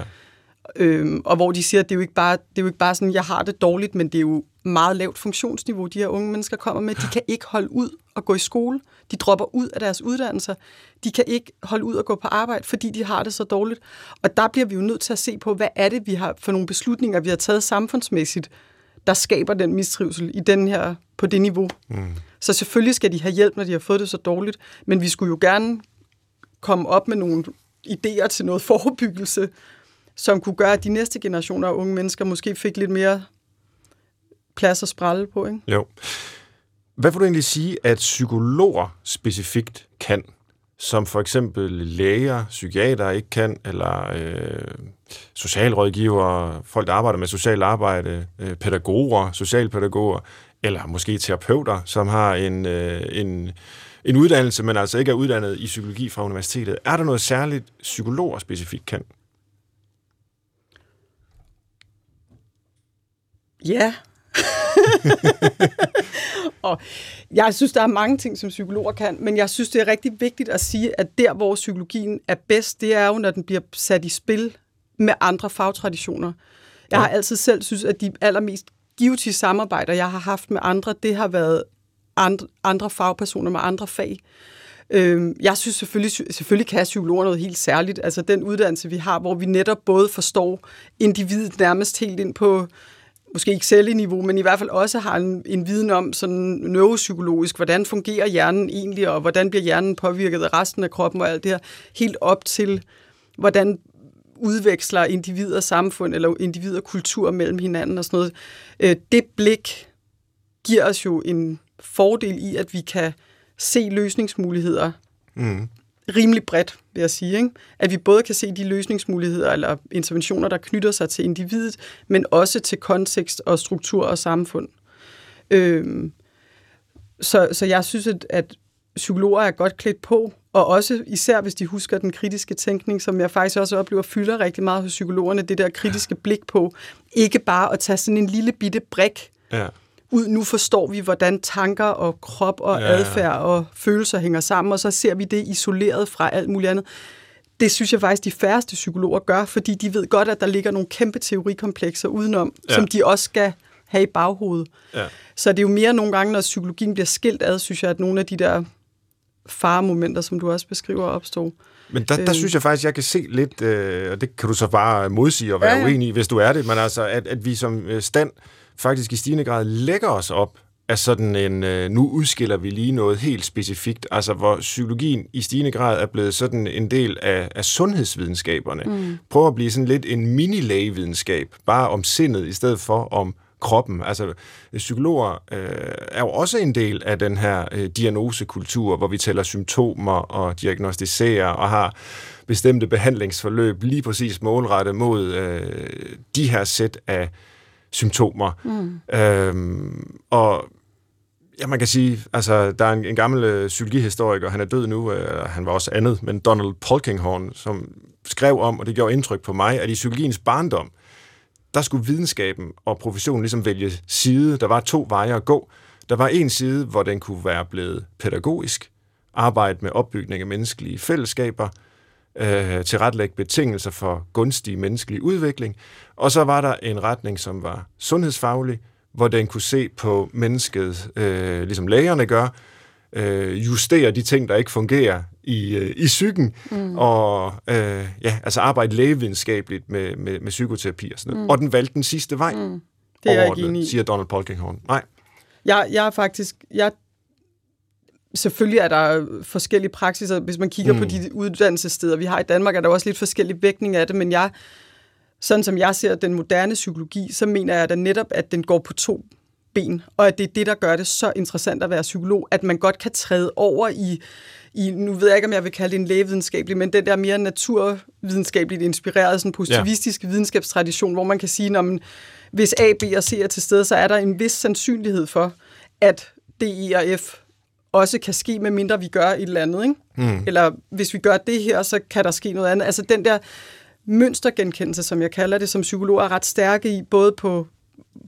S1: Øhm, og hvor de siger, at det er, jo ikke bare, det er jo ikke bare sådan, jeg har det dårligt, men det er jo meget lavt funktionsniveau, de her unge mennesker kommer med. De kan ikke holde ud og gå i skole. De dropper ud af deres uddannelser. De kan ikke holde ud og gå på arbejde, fordi de har det så dårligt. Og der bliver vi jo nødt til at se på, hvad er det, vi har for nogle beslutninger, vi har taget samfundsmæssigt, der skaber den mistrivsel i den her, på det niveau. Mm. Så selvfølgelig skal de have hjælp, når de har fået det så dårligt, men vi skulle jo gerne komme op med nogle idéer til noget forebyggelse, som kunne gøre, at de næste generationer af unge mennesker måske fik lidt mere plads at sprælle på. Ikke?
S2: Jo. Hvad vil du egentlig sige, at psykologer specifikt kan, som for eksempel læger, psykiater ikke kan, eller øh, socialrådgivere, folk, der arbejder med socialt arbejde, øh, pædagoger, socialpædagoger, eller måske terapeuter, som har en, øh, en, en uddannelse, men altså ikke er uddannet i psykologi fra universitetet. Er der noget særligt, psykologer specifikt kan?
S1: Ja. og jeg synes, der er mange ting, som psykologer kan, men jeg synes, det er rigtig vigtigt at sige, at der, hvor psykologien er bedst, det er jo, når den bliver sat i spil med andre fagtraditioner. Jeg har altid selv synes, at de allermest givetige samarbejder, jeg har haft med andre, det har været andre, andre fagpersoner med andre fag. Øh, jeg synes selvfølgelig, selvfølgelig kan psykologer noget helt særligt. Altså den uddannelse, vi har, hvor vi netop både forstår individet nærmest helt ind på måske ikke selv i niveau, men i hvert fald også har en, en viden om sådan neuropsykologisk, hvordan fungerer hjernen egentlig, og hvordan bliver hjernen påvirket af resten af kroppen og alt det her, helt op til, hvordan udveksler individer samfund eller individer kultur mellem hinanden og sådan noget. Øh, det blik giver os jo en fordel i, at vi kan se løsningsmuligheder mm rimelig bredt, vil jeg sige. Ikke? At vi både kan se de løsningsmuligheder eller interventioner, der knytter sig til individet, men også til kontekst og struktur og samfund. Øhm, så, så jeg synes, at, at psykologer er godt klædt på, og også især hvis de husker den kritiske tænkning, som jeg faktisk også oplever fylder rigtig meget hos psykologerne, det der kritiske blik på, ikke bare at tage sådan en lille bitte brik ja ud, nu forstår vi, hvordan tanker og krop og ja, adfærd og følelser hænger sammen, og så ser vi det isoleret fra alt muligt andet. Det synes jeg faktisk, de færreste psykologer gør, fordi de ved godt, at der ligger nogle kæmpe teorikomplekser udenom, ja. som de også skal have i baghovedet. Ja. Så det er jo mere nogle gange, når psykologien bliver skilt ad, synes jeg, at nogle af de der faremomenter, som du også beskriver, opstår.
S2: Men der, der øh. synes jeg faktisk, jeg kan se lidt, øh, og det kan du så bare modsige og være ja, ja. uenig i, hvis du er det, men altså, at, at vi som øh, stand faktisk i stigende grad lægger os op af sådan en, øh, nu udskiller vi lige noget helt specifikt, altså hvor psykologien i stigende grad er blevet sådan en del af, af sundhedsvidenskaberne. Mm. Prøver at blive sådan lidt en mini-lægevidenskab, bare om sindet i stedet for om kroppen. Altså, psykologer øh, er jo også en del af den her øh, diagnosekultur, hvor vi tæller symptomer og diagnostiserer og har bestemte behandlingsforløb lige præcis målrettet mod øh, de her sæt af symptomer. Mm. Øhm, og Ja, man kan sige, altså, der er en, en gammel øh, psykologihistoriker, han er død nu, øh, han var også andet, men Donald Polkinghorn, som skrev om, og det gjorde indtryk på mig, at i psykologiens barndom, der skulle videnskaben og professionen ligesom vælge side. Der var to veje at gå. Der var en side, hvor den kunne være blevet pædagogisk, arbejde med opbygning af menneskelige fællesskaber, øh, tilrettelægge betingelser for gunstig menneskelig udvikling. Og så var der en retning, som var sundhedsfaglig, hvor den kunne se på mennesket, øh, ligesom lægerne gør, øh, justere de ting, der ikke fungerer i, øh, i psyken, mm. og øh, ja, altså arbejde lægevidenskabeligt med, med, med psykoterapi og sådan noget. Mm. Og den valgte den sidste vej. Mm. Det er jeg ikke enig i. siger Donald Polkinghorn. Nej.
S1: Jeg, jeg er faktisk, jeg Selvfølgelig er der forskellige praksiser. Hvis man kigger mm. på de uddannelsessteder, vi har i Danmark, er der også lidt forskellige vægtning af det, men jeg, sådan som jeg ser den moderne psykologi, så mener jeg da netop, at den går på to ben, og at det er det, der gør det så interessant at være psykolog, at man godt kan træde over i, i nu ved jeg ikke, om jeg vil kalde det en lægevidenskabelig, men den der mere naturvidenskabeligt inspirerede, sådan positivistisk ja. videnskabstradition, hvor man kan sige, når man, hvis A, B og C er til stede, så er der en vis sandsynlighed for, at D, E og F også kan ske, med mindre vi gør et eller andet. Ikke? Mm. Eller hvis vi gør det her, så kan der ske noget andet. Altså den der mønstergenkendelse, som jeg kalder det, som psykolog er ret stærke i, både på,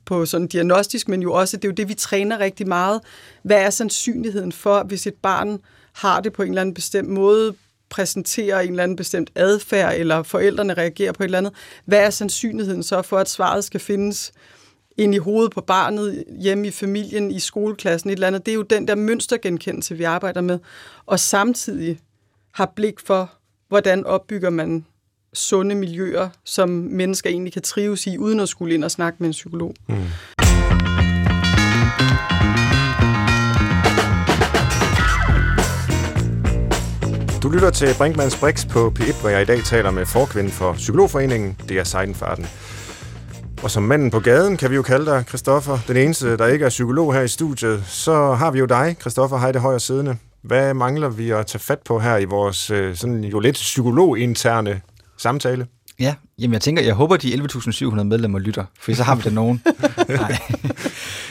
S1: på sådan diagnostisk, men jo også, det er jo det, vi træner rigtig meget. Hvad er sandsynligheden for, hvis et barn har det på en eller anden bestemt måde, præsenterer en eller anden bestemt adfærd, eller forældrene reagerer på et eller andet, hvad er sandsynligheden så for, at svaret skal findes ind i hovedet på barnet, hjemme i familien, i skoleklassen, et eller andet. Det er jo den der mønstergenkendelse, vi arbejder med. Og samtidig har blik for, hvordan opbygger man sunde miljøer, som mennesker egentlig kan trives i, uden at skulle ind og snakke med en psykolog. Mm.
S2: Du lytter til Brinkmanns Brix på P1, hvor jeg i dag taler med forkvinden for Psykologforeningen, det er Seidenfarten. Og som manden på gaden, kan vi jo kalde dig, Christoffer, den eneste, der ikke er psykolog her i studiet, så har vi jo dig, Christoffer Heide Højer siddende. Hvad mangler vi at tage fat på her i vores øh, sådan jo lidt psykolog-interne samtale?
S3: Ja, jamen jeg tænker, jeg håber, de 11.700 medlemmer lytter, for så har vi da nogen. nej.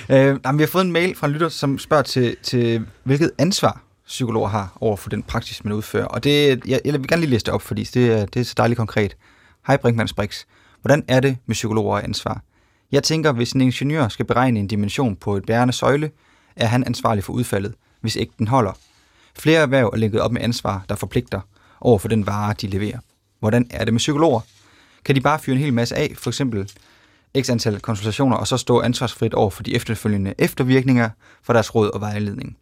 S3: øh, nej, vi har fået en mail fra en lytter, som spørger til, til hvilket ansvar psykologer har over for den praksis, man udfører. Og det, jeg, jeg vil gerne lige læse det op, fordi det er, det er så dejligt konkret. Hej Brinkmann Brix. Hvordan er det med psykologer og ansvar? Jeg tænker, hvis en ingeniør skal beregne en dimension på et bærende søjle, er han ansvarlig for udfaldet, hvis ikke den holder. Flere erhverv er linket op med ansvar, der forpligter over for den vare, de leverer. Hvordan er det med psykologer? Kan de bare fyre en hel masse af, for eksempel x antal konsultationer, og så stå ansvarsfrit over for de efterfølgende eftervirkninger for deres råd og vejledning?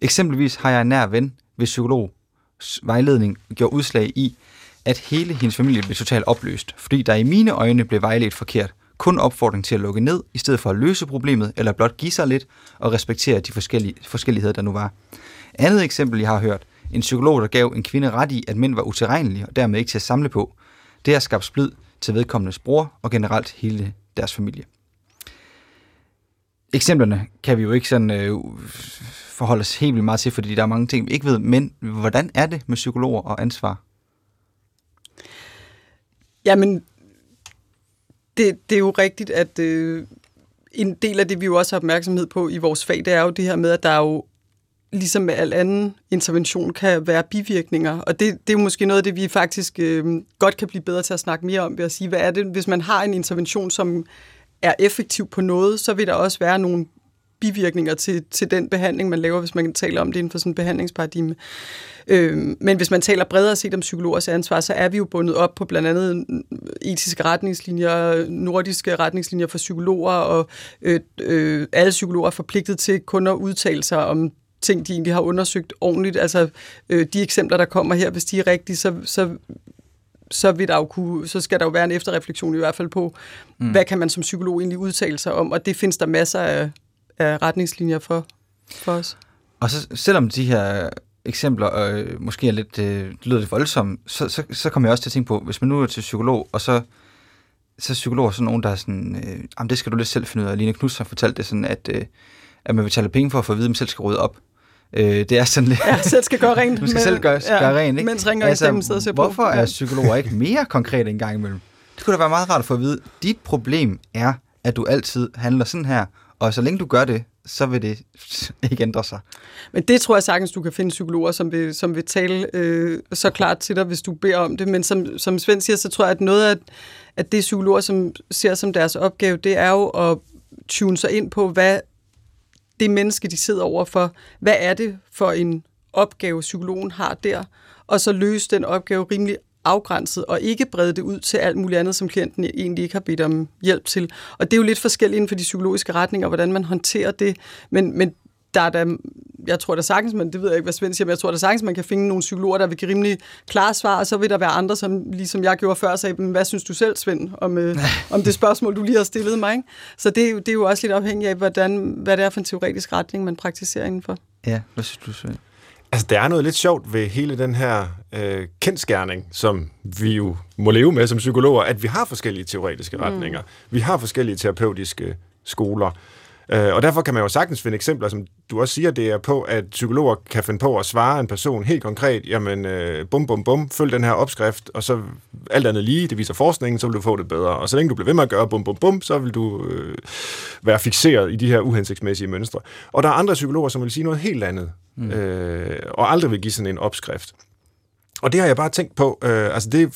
S3: Eksempelvis har jeg en nær ven, hvis psykolog vejledning gjorde udslag i, at hele hendes familie blev totalt opløst, fordi der i mine øjne blev vejledt forkert. Kun opfordring til at lukke ned, i stedet for at løse problemet, eller blot give sig lidt og respektere de forskellige, forskelligheder, der nu var. Andet eksempel, jeg har hørt. En psykolog, der gav en kvinde ret i, at mænd var utilregnelige og dermed ikke til at samle på. Det har skabt splid til vedkommendes bror og generelt hele deres familie. Eksemplerne kan vi jo ikke sådan øh, forholde os helt vildt meget til, fordi der er mange ting, vi ikke ved. Men hvordan er det med psykologer og ansvar?
S1: Jamen, det, det er jo rigtigt, at øh, en del af det, vi jo også har opmærksomhed på i vores fag, det er jo det her med, at der er jo ligesom med al anden intervention kan være bivirkninger. Og det, det er jo måske noget af det, vi faktisk øh, godt kan blive bedre til at snakke mere om ved at sige, hvad er det, hvis man har en intervention, som er effektiv på noget, så vil der også være nogle bivirkninger til, til den behandling, man laver, hvis man taler om det inden for sådan en behandlingsparadigme. Øh, men hvis man taler bredere set om psykologers ansvar, så er vi jo bundet op på blandt andet etiske retningslinjer, nordiske retningslinjer for psykologer, og øh, øh, alle psykologer er forpligtet til kun at udtale sig om ting, de egentlig har undersøgt ordentligt. Altså øh, de eksempler, der kommer her, hvis de er rigtige, så, så så, vil der jo kunne, så skal der jo være en efterreflektion i hvert fald på, mm. hvad kan man som psykolog egentlig udtale sig om, og det findes der masser af, af retningslinjer for, for os.
S3: Og så selvom de her eksempler øh, måske er lidt, øh, lyder lidt voldsomme, så, så, så kommer jeg også til at tænke på, hvis man nu er til psykolog, og så så er psykologer sådan nogen, der er sådan, øh, jamen det skal du lidt selv finde ud af. Line Knus har fortalt det sådan, at, øh, at man betaler penge for at få at vide, at man selv skal rydde op. Øh, det er sådan lidt...
S1: Ja, selv skal gøre rent.
S3: du skal selv gøre, ja, gøre rent, ikke?
S1: Mens ringer altså, stedet
S3: sidder Hvorfor på. er psykologer ikke mere konkrete en gang imellem? Det kunne da være meget rart at få at vide. Dit problem er, at du altid handler sådan her, og så længe du gør det, så vil det ikke ændre sig.
S1: Men det tror jeg sagtens, du kan finde psykologer, som vil, som vil tale øh, så klart til dig, hvis du beder om det. Men som, som Svend siger, så tror jeg, at noget af at det psykologer, som ser som deres opgave, det er jo at tune sig ind på, hvad det menneske, de sidder overfor, hvad er det for en opgave, psykologen har der, og så løse den opgave rimelig afgrænset, og ikke brede det ud til alt muligt andet, som klienten egentlig ikke har bedt om hjælp til. Og det er jo lidt forskelligt inden for de psykologiske retninger, hvordan man håndterer det, men, men der er der, jeg tror da sagtens, men det ved jeg ikke, hvad Svend siger, men jeg tror da sagtens, man kan finde nogle psykologer, der vil give rimelig klare svar, og så vil der være andre, som ligesom jeg gjorde før, sagde, hvad synes du selv, Svend, om, øh, om det spørgsmål, du lige har stillet mig? Ikke? Så det, det er jo også lidt afhængigt af, hvordan, hvad det er for en teoretisk retning, man praktiserer indenfor.
S3: Ja, hvad synes du, Svend?
S2: Altså, der er noget lidt sjovt ved hele den her øh, kendskærning, som vi jo må leve med som psykologer, at vi har forskellige teoretiske retninger. Mm. Vi har forskellige terapeutiske skoler. Øh, og derfor kan man jo sagtens finde eksempler, som du også siger, det er på, at psykologer kan finde på at svare en person helt konkret, jamen øh, bum, bum, bum, følg den her opskrift, og så alt andet lige, det viser forskningen, så vil du få det bedre. Og så længe du bliver ved med at gøre bum, bum, bum, så vil du øh, være fixeret i de her uhensigtsmæssige mønstre. Og der er andre psykologer, som vil sige noget helt andet, mm. øh, og aldrig vil give sådan en opskrift. Og det har jeg bare tænkt på, øh, altså det er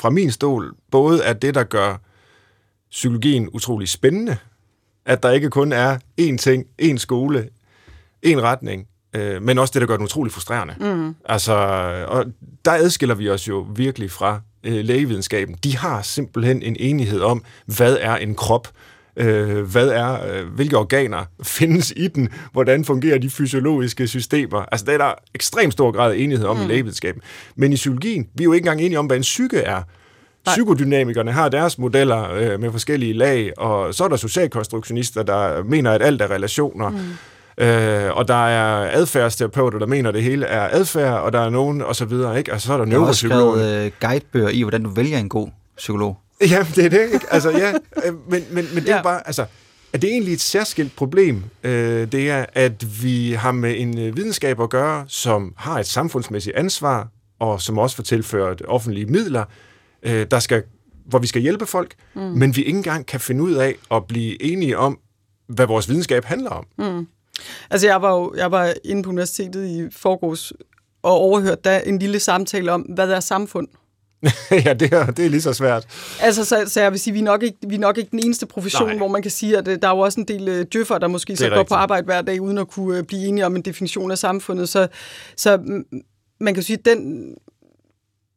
S2: fra min stol, både at det, der gør psykologien utrolig spændende, at der ikke kun er én ting, én skole, én retning, øh, men også det, der gør den utrolig frustrerende. Mm. Altså, og der adskiller vi os jo virkelig fra øh, lægevidenskaben. De har simpelthen en enighed om, hvad er en krop, øh, hvad er, øh, hvilke organer findes i den, hvordan fungerer de fysiologiske systemer. Altså, der er der ekstremt stor grad af enighed om mm. i lægevidenskaben. Men i psykologien, vi er jo ikke engang enige om, hvad en psyke er. Psykodynamikerne har deres modeller øh, med forskellige lag, og så er der socialkonstruktionister, der mener, at alt er relationer. Mm. Øh, og der er adfærdsterapeuter, der mener, at det hele er adfærd, og der er nogen, og så videre, ikke? Altså, så er der neuropsykologer.
S3: Der er også skrevet øh, guidebøger i, hvordan du vælger en god psykolog.
S2: Ja, det er det, ikke? Altså, ja, øh, men, men, men det ja. er bare, altså, er det egentlig et særskilt problem? Øh, det er, at vi har med en øh, videnskab at gøre, som har et samfundsmæssigt ansvar, og som også får tilført offentlige midler, øh, der skal, hvor vi skal hjælpe folk, mm. men vi ikke engang kan finde ud af at blive enige om, hvad vores videnskab handler om. Mm.
S1: Altså, jeg var jo jeg var inde på universitetet i forgårs og overhørte der en lille samtale om, hvad der er samfund.
S2: ja, det er, det er lige så svært.
S1: Altså, så, så jeg vil sige, vi er nok ikke, vi er nok ikke den eneste profession, Nej. hvor man kan sige, at øh, der er jo også en del uh, djøffer, der måske så går på arbejde hver dag, uden at kunne uh, blive enige om en definition af samfundet. Så, så man kan sige, at den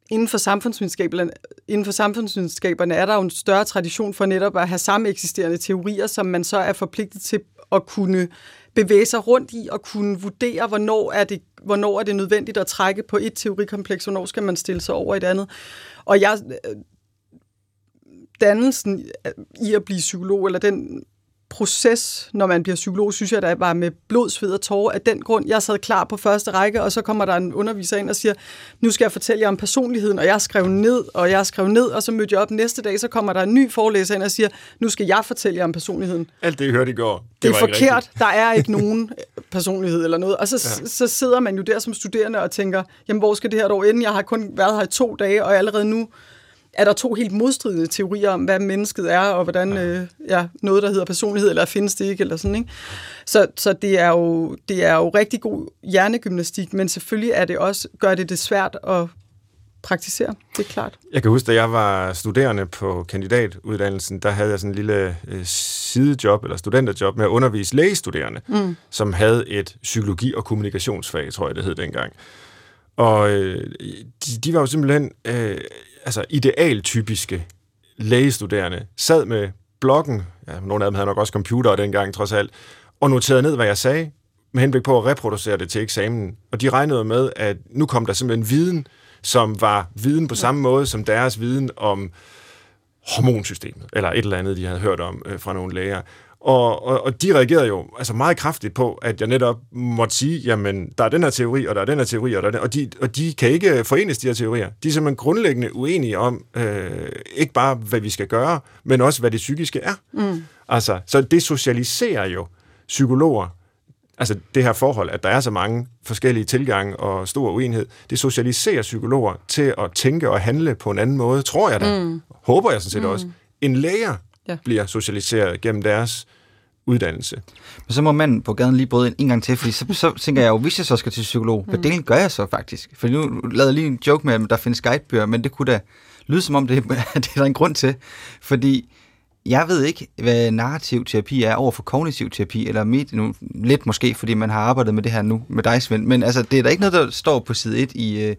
S1: inden for samfundsvidenskaberne, inden for samfundsvidenskaberne er der jo en større tradition for netop at have samme eksisterende teorier, som man så er forpligtet til at kunne bevæge sig rundt i og kunne vurdere, hvornår er det, hvornår er det nødvendigt at trække på et teorikompleks, hvornår skal man stille sig over et andet. Og jeg, øh, dannelsen i at blive psykolog, eller den proces, når man bliver psykolog, synes jeg, der var med blod, sved og tårer. Af den grund, jeg sad klar på første række, og så kommer der en underviser ind og siger, nu skal jeg fortælle jer om personligheden, og jeg skrev ned, og jeg skrev ned, og så mødte jeg op næste dag, så kommer der en ny forelæser ind og siger, nu skal jeg fortælle jer om personligheden.
S2: Alt det, I hørte i går,
S1: det, det er forkert. Der er ikke nogen personlighed eller noget. Og så, ja. så sidder man jo der som studerende og tænker, jamen hvor skal det her dog ende? Jeg har kun været her i to dage, og allerede nu er der to helt modstridende teorier om, hvad mennesket er, og hvordan ja. Øh, ja, noget, der hedder personlighed, eller findes det ikke, eller sådan, ikke? Så, så det, er jo, det er jo rigtig god hjernegymnastik, men selvfølgelig er det også, gør det det svært at praktisere, det er klart.
S2: Jeg kan huske, da jeg var studerende på kandidatuddannelsen, der havde jeg sådan en lille øh, sidejob, eller studenterjob, med at undervise lægestuderende, mm. som havde et psykologi- og kommunikationsfag, tror jeg, det hed dengang. Og øh, de, de var jo simpelthen... Øh, altså idealtypiske lægestuderende sad med bloggen, ja, nogle af dem havde nok også computer dengang trods alt, og noterede ned, hvad jeg sagde, med henblik på at reproducere det til eksamen. Og de regnede med, at nu kom der simpelthen viden, som var viden på samme måde som deres viden om hormonsystemet, eller et eller andet, de havde hørt om øh, fra nogle læger. Og, og, og de reagerede jo altså meget kraftigt på, at jeg netop måtte sige, jamen, der er den her teori, og der er den her teori, og, der er den, og, de, og de kan ikke forenes, de her teorier. De er simpelthen grundlæggende uenige om, øh, ikke bare, hvad vi skal gøre, men også, hvad det psykiske er. Mm. Altså, så det socialiserer jo psykologer, altså det her forhold, at der er så mange forskellige tilgange og stor uenighed, det socialiserer psykologer til at tænke og handle på en anden måde, tror jeg da. Mm. Håber jeg sådan set mm. også. En læger ja. bliver socialiseret gennem deres uddannelse.
S3: Men så må manden på gaden lige både en, en gang til, fordi så, så tænker jeg jo, hvis jeg så skal til psykolog, hvad det gør jeg så faktisk? For nu lavede jeg lige en joke med, at der findes guidebøger, men det kunne da lyde som om, det, det er der en grund til. Fordi jeg ved ikke, hvad narrativ terapi er over for kognitiv terapi, eller mit, nu, lidt måske, fordi man har arbejdet med det her nu med dig, Svend, men altså, det er da ikke noget, der står på side 1 i, øh,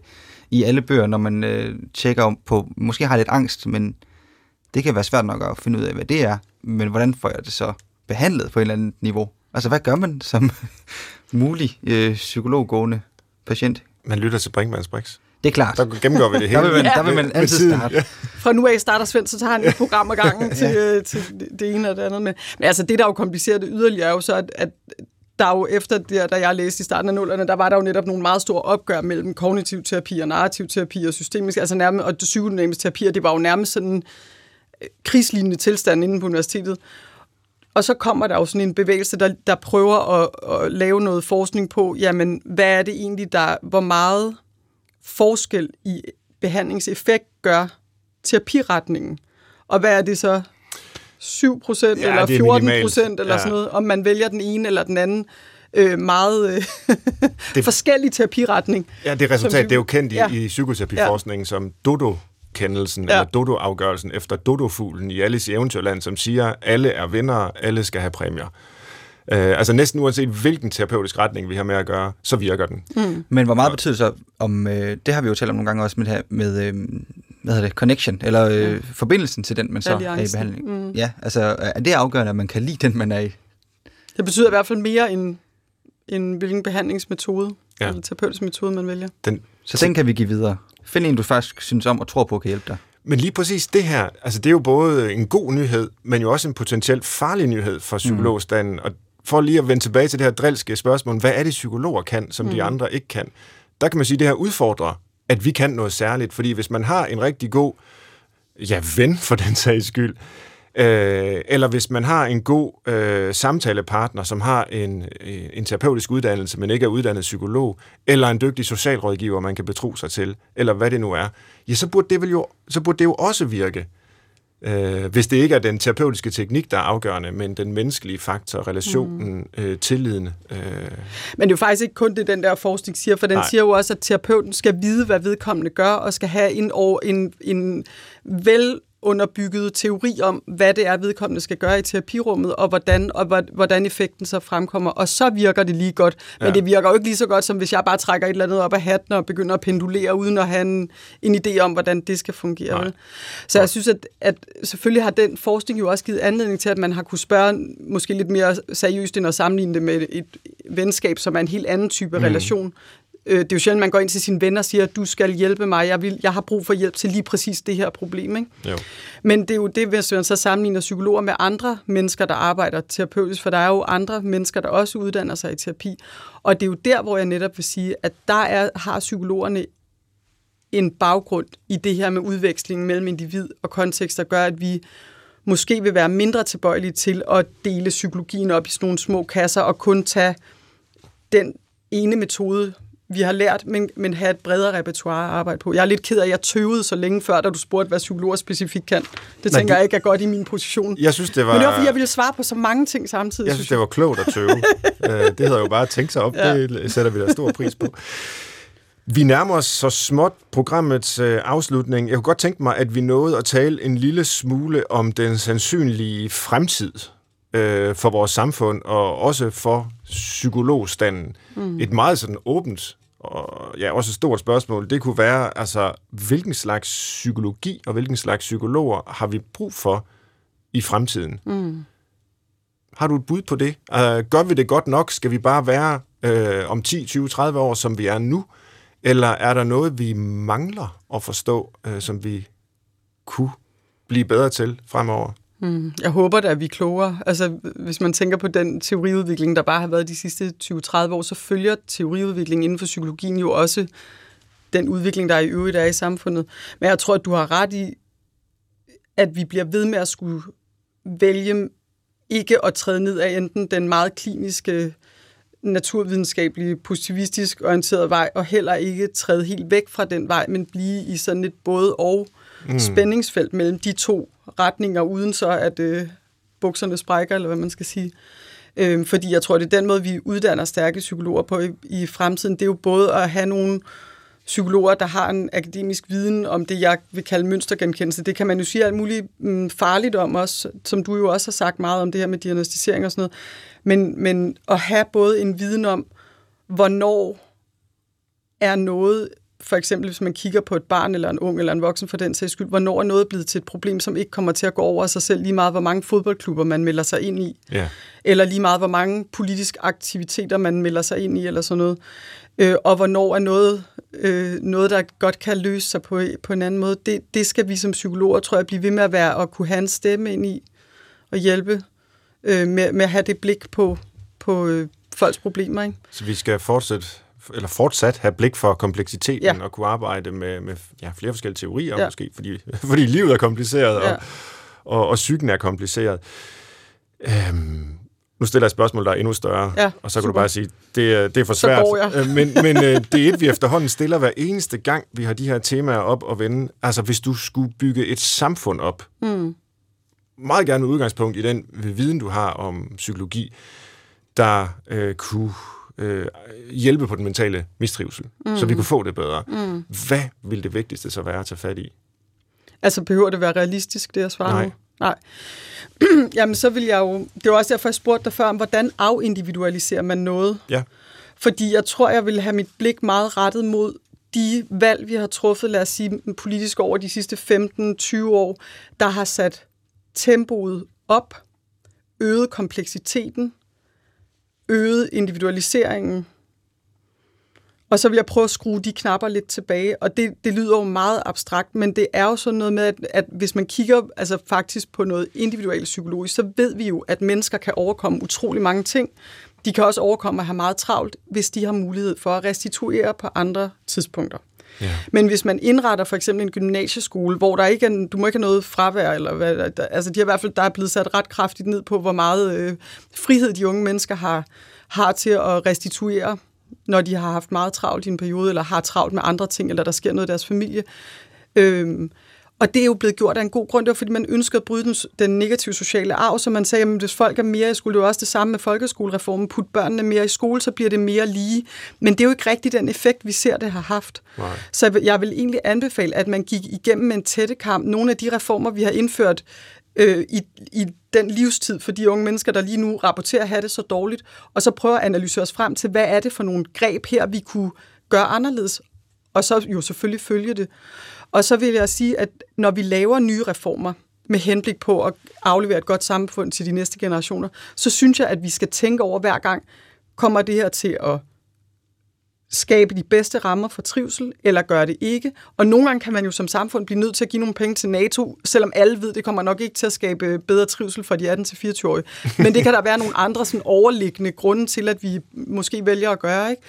S3: i alle bøger, når man øh, tjekker om på, måske har lidt angst, men det kan være svært nok at finde ud af, hvad det er, men hvordan får jeg det så behandlet på et eller andet niveau? Altså, hvad gør man som mulig øh, psykologgående patient?
S2: Man lytter til Brinkmanns Brix.
S3: Det er klart.
S2: Der gennemgår vi det hele.
S3: der, vil man, der vil man altid starte.
S1: Fra nu af starter Svend, så tager han et program ad gangen til, ja. til det ene og det andet. Men, men altså, det der jo komplicerer det yderligere er jo så, at, at der jo efter det, da jeg læste i starten af nullerne, der var der jo netop nogle meget store opgør mellem kognitiv terapi og narrativ terapi og systemisk, altså nærmest, og psykodynamisk terapi, og det var jo nærmest sådan øh, krigslignende tilstand inde på universitetet. Og så kommer der jo sådan en bevægelse, der, der prøver at, at lave noget forskning på, jamen, hvad er det egentlig, der, hvor meget forskel i behandlingseffekt gør terapiretningen? Og hvad er det så? 7 procent ja, eller 14 procent eller ja. sådan noget, om man vælger den ene eller den anden øh, meget øh, det, forskellig terapiretning.
S2: Ja, det resultat, det er jo kendt i, ja. i psykoterapiforskningen ja. som Dodo kendelsen ja. eller Dodo-afgørelsen efter Dodo-fuglen i Alice i Eventyrland, som siger, alle er vinder, alle skal have præmier. Øh, altså næsten uanset hvilken terapeutisk retning vi har med at gøre, så virker den.
S3: Mm. Men hvor meget betyder så om, øh, det har vi jo talt om nogle gange også med, det her, med øh, hvad hedder det, connection, eller øh, mm. forbindelsen til den, man så er i behandling. Mm. Ja, altså er det afgørende, at man kan lide den, man er i?
S1: Det betyder i hvert fald mere end, end hvilken behandlingsmetode, ja. eller terapeutisk metode, man vælger.
S3: Den, så den kan vi give videre. Find en, du faktisk synes om og tror på, kan hjælpe dig.
S2: Men lige præcis det her, altså det er jo både en god nyhed, men jo også en potentielt farlig nyhed for psykologstanden. Mm. Og for lige at vende tilbage til det her drilske spørgsmål, hvad er det psykologer kan, som mm. de andre ikke kan? Der kan man sige, at det her udfordrer, at vi kan noget særligt. Fordi hvis man har en rigtig god ja, ven for den sags skyld, Øh, eller hvis man har en god øh, samtalepartner, som har en, øh, en terapeutisk uddannelse, men ikke er uddannet psykolog, eller en dygtig socialrådgiver, man kan betro sig til, eller hvad det nu er, ja, så burde det, vel jo, så burde det jo også virke. Øh, hvis det ikke er den terapeutiske teknik, der er afgørende, men den menneskelige faktor, relationen, mm. øh, tilliden. Øh.
S1: Men det er jo faktisk ikke kun det, den der forskning siger, for den Nej. siger jo også, at terapeuten skal vide, hvad vedkommende gør, og skal have en, en, en vel underbygget teori om, hvad det er, vedkommende skal gøre i terapirummet, og hvordan, og hvordan effekten så fremkommer. Og så virker det lige godt. Men ja. det virker jo ikke lige så godt, som hvis jeg bare trækker et eller andet op af hatten og begynder at pendulere, uden at have en, en idé om, hvordan det skal fungere. Nej. Så jeg synes, at, at selvfølgelig har den forskning jo også givet anledning til, at man har kunne spørge måske lidt mere seriøst, end at sammenligne det med et venskab, som er en helt anden type mm. relation. Øh, det er jo sjældent, man går ind til sine venner og siger, du skal hjælpe mig, jeg, vil, jeg har brug for hjælp til lige præcis det her problem. Ikke? Jo. Men det er jo det, hvis man så sammenligner psykologer med andre mennesker, der arbejder terapeutisk, for der er jo andre mennesker, der også uddanner sig i terapi. Og det er jo der, hvor jeg netop vil sige, at der er, har psykologerne en baggrund i det her med udveksling mellem individ og kontekst, der gør, at vi måske vil være mindre tilbøjelige til at dele psykologien op i sådan nogle små kasser og kun tage den ene metode vi har lært, men, men have et bredere repertoire at arbejde på. Jeg er lidt ked af, at jeg tøvede så længe før, da du spurgte, hvad psykologer specifikt kan. Det tænker Nej, jeg ikke er godt i min position.
S2: Jeg synes, det var...
S1: Men det var, fordi jeg ville svare på så mange ting samtidig.
S2: Jeg synes, det var klogt at tøve. Øh, det hedder jo bare at tænke sig op. Ja. Det sætter vi da stor pris på. Vi nærmer os så småt programmets øh, afslutning. Jeg kunne godt tænke mig, at vi nåede at tale en lille smule om den sandsynlige fremtid øh, for vores samfund, og også for psykologstanden. Mm. Et meget sådan åbent og ja, også et stort spørgsmål, det kunne være, altså, hvilken slags psykologi og hvilken slags psykologer har vi brug for i fremtiden? Mm. Har du et bud på det? Uh, gør vi det godt nok? Skal vi bare være uh, om 10, 20, 30 år, som vi er nu? Eller er der noget, vi mangler at forstå, uh, som vi kunne blive bedre til fremover?
S1: Mm, jeg håber da, at vi er klogere. Altså, hvis man tænker på den teoriudvikling, der bare har været de sidste 20-30 år, så følger teoriudviklingen inden for psykologien jo også den udvikling, der i øvrigt er i samfundet. Men jeg tror, at du har ret i, at vi bliver ved med at skulle vælge ikke at træde ned af enten den meget kliniske, naturvidenskabelige, positivistisk orienterede vej, og heller ikke træde helt væk fra den vej, men blive i sådan et både og mm. spændingsfelt mellem de to retninger, uden så at øh, bukserne sprækker, eller hvad man skal sige. Øh, fordi jeg tror, det er den måde, vi uddanner stærke psykologer på i, i fremtiden. Det er jo både at have nogle psykologer, der har en akademisk viden om det, jeg vil kalde mønstergenkendelse. Det kan man jo sige alt muligt mm, farligt om også, som du jo også har sagt meget om det her med diagnostisering og sådan noget. Men, men at have både en viden om, hvornår er noget, for eksempel hvis man kigger på et barn eller en ung eller en voksen for den sags skyld, hvornår er noget blevet til et problem, som ikke kommer til at gå over sig selv, lige meget hvor mange fodboldklubber man melder sig ind i,
S2: Ja.
S1: eller lige meget hvor mange politiske aktiviteter man melder sig ind i, eller sådan noget. Øh, og hvornår er noget, øh, noget, der godt kan løse sig på, på en anden måde. Det, det skal vi som psykologer, tror jeg, blive ved med at være og kunne have en stemme ind i og hjælpe øh, med, med at have det blik på, på øh, folks problemer. Ikke?
S2: Så vi skal fortsætte eller fortsat have blik for kompleksiteten
S1: Ja.
S2: og kunne arbejde med, med ja, flere forskellige teorier
S1: Ja.
S2: måske, fordi, fordi livet er kompliceret,
S1: Ja.
S2: og, og, og psyken er kompliceret. Øhm, nu stiller jeg et spørgsmål, der er endnu større,
S1: Ja,
S2: og så kan du bare sige, det er, det er for svært. Øh, men men øh, det er et, vi efterhånden stiller hver eneste gang, vi har de her temaer op og vende. Altså, hvis du skulle bygge et samfund op,
S1: Mm.
S2: meget gerne med udgangspunkt i den viden, du har om psykologi, der øh, kunne øh, hjælpe på den mentale mistrivsel, mm. så vi kunne få det bedre. Mm. Hvad vil det vigtigste så være at tage fat i?
S1: Altså, behøver det være realistisk, det jeg svarer
S2: Nej.
S1: nu? Nej. Jamen, så vil jeg jo... Det var også derfor, jeg spurgte dig før om, hvordan afindividualiserer man noget?
S2: Ja.
S1: Fordi jeg tror, jeg vil have mit blik meget rettet mod de valg, vi har truffet, lad os sige, politisk over de sidste 15-20 år, der har sat tempoet op, øget kompleksiteten, øget individualiseringen, og så vil jeg prøve at skrue de knapper lidt tilbage, og det, det lyder jo meget abstrakt, men det er jo sådan noget med, at, at hvis man kigger altså faktisk på noget individuelt psykologisk, så ved vi jo, at mennesker kan overkomme utrolig mange ting. De kan også overkomme at have meget travlt, hvis de har mulighed for at restituere på andre tidspunkter.
S2: Ja.
S1: Men hvis man indretter for eksempel en gymnasieskole, hvor der ikke er, du må ikke have noget fravær, eller hvad, der, altså de har i hvert fald, der er blevet sat ret kraftigt ned på, hvor meget øh, frihed de unge mennesker har, har til at restituere, når de har haft meget travlt i en periode, eller har travlt med andre ting, eller der sker noget i deres familie. Øh, og det er jo blevet gjort af en god grund, det var fordi man ønskede at bryde den, den negative sociale arv, så man sagde, at hvis folk er mere i skole, det jo også det samme med folkeskolereformen, put børnene mere i skole, så bliver det mere lige. Men det er jo ikke rigtig den effekt, vi ser, det har haft.
S2: Nej.
S1: Så jeg vil- jeg vil egentlig anbefale, at man gik igennem en tætte kamp. Nogle af de reformer, vi har indført øh, i, i den livstid for de unge mennesker, der lige nu rapporterer at have det så dårligt, og så prøve at analysere os frem til, hvad er det for nogle greb her, vi kunne gøre anderledes, og så jo selvfølgelig følge det. Og så vil jeg sige, at når vi laver nye reformer, med henblik på at aflevere et godt samfund til de næste generationer, så synes jeg, at vi skal tænke over hver gang, kommer det her til at skabe de bedste rammer for trivsel, eller gør det ikke. Og nogle gange kan man jo som samfund blive nødt til at give nogle penge til NATO, selvom alle ved, det kommer nok ikke til at skabe bedre trivsel for de 18-24-årige. Men det kan der være nogle andre sådan overliggende grunde til, at vi måske vælger at gøre. Ikke?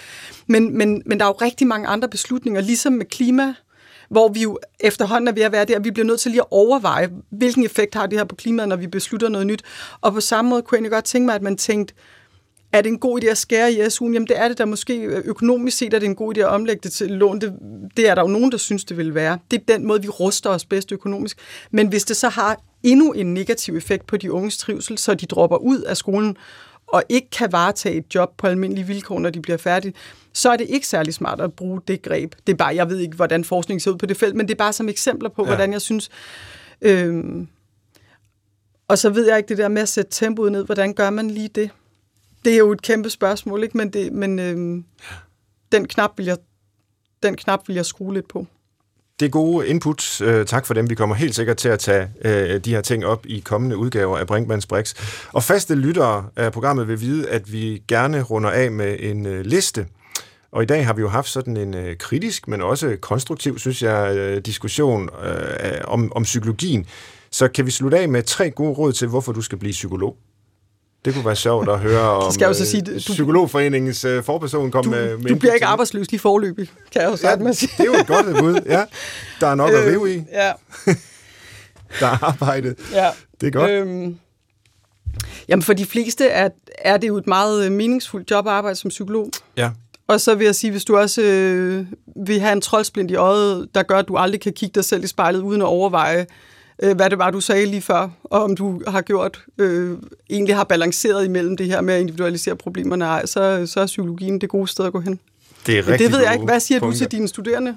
S1: Men, men, men der er jo rigtig mange andre beslutninger, ligesom med klima, hvor vi jo efterhånden er ved at være der, vi bliver nødt til lige at overveje, hvilken effekt har det her på klimaet, når vi beslutter noget nyt. Og på samme måde kunne jeg godt tænke mig, at man tænkte, er det en god idé at skære i SU'en? Jamen det er det der måske økonomisk set, er det en god idé at omlægge det til lån. Det, det er der jo nogen, der synes, det vil være. Det er den måde, vi ruster os bedst økonomisk. Men hvis det så har endnu en negativ effekt på de unges trivsel, så de dropper ud af skolen og ikke kan varetage et job på almindelige vilkår, når de bliver færdige, så er det ikke særlig smart at bruge det greb. Det er bare, jeg ved ikke, hvordan forskningen ser ud på det felt, men det er bare som eksempler på,
S2: Ja.
S1: hvordan jeg synes... Øhm, og så ved jeg ikke det der med at sætte tempoet ned. Hvordan gør man lige det? Det er jo et kæmpe spørgsmål, ikke? Men, det, men øhm, den, knap vil jeg, den knap vil jeg skrue lidt på.
S2: Det er gode input. Øh, tak for dem. Vi kommer helt sikkert til at tage øh, de her ting op i kommende udgaver af Brinkmanns Brix. Og faste lyttere af programmet vil vide, at vi gerne runder af med en øh, liste. Og i dag har vi jo haft sådan en kritisk, men også konstruktiv, synes jeg, diskussion om, om psykologien. Så kan vi slutte af med tre gode råd til, hvorfor du skal blive psykolog. Det kunne være sjovt at høre om
S1: skal jeg jo så
S2: øh,
S1: sige, du-
S2: Psykologforeningens øh, forperson kom
S1: Du,
S2: med, med
S1: du bliver ikke arbejdsløs lige forløbig, kan jeg jo
S2: Ja,
S1: starte med sige.
S2: det er jo et godt bud, ja. Der er nok at rive i.
S1: Ja,
S2: Der er arbejdet.
S1: ja.
S2: Det er godt.
S1: Øhm, jamen for de fleste er, er det jo et meget øh, meningsfuldt job at arbejde som psykolog.
S2: Ja.
S1: Og så vil jeg sige, hvis du også øh, vil have en troldsplint i øjet, der gør, at du aldrig kan kigge dig selv i spejlet uden at overveje, øh, hvad det var, du sagde lige før, og om du har gjort, øh, egentlig har balanceret imellem det her med at individualisere problemerne, ej, så, så er psykologien det gode sted at gå hen.
S2: Det er rigtig
S1: Det ved jeg ikke. Hvad siger
S2: punkter.
S1: du til dine studerende?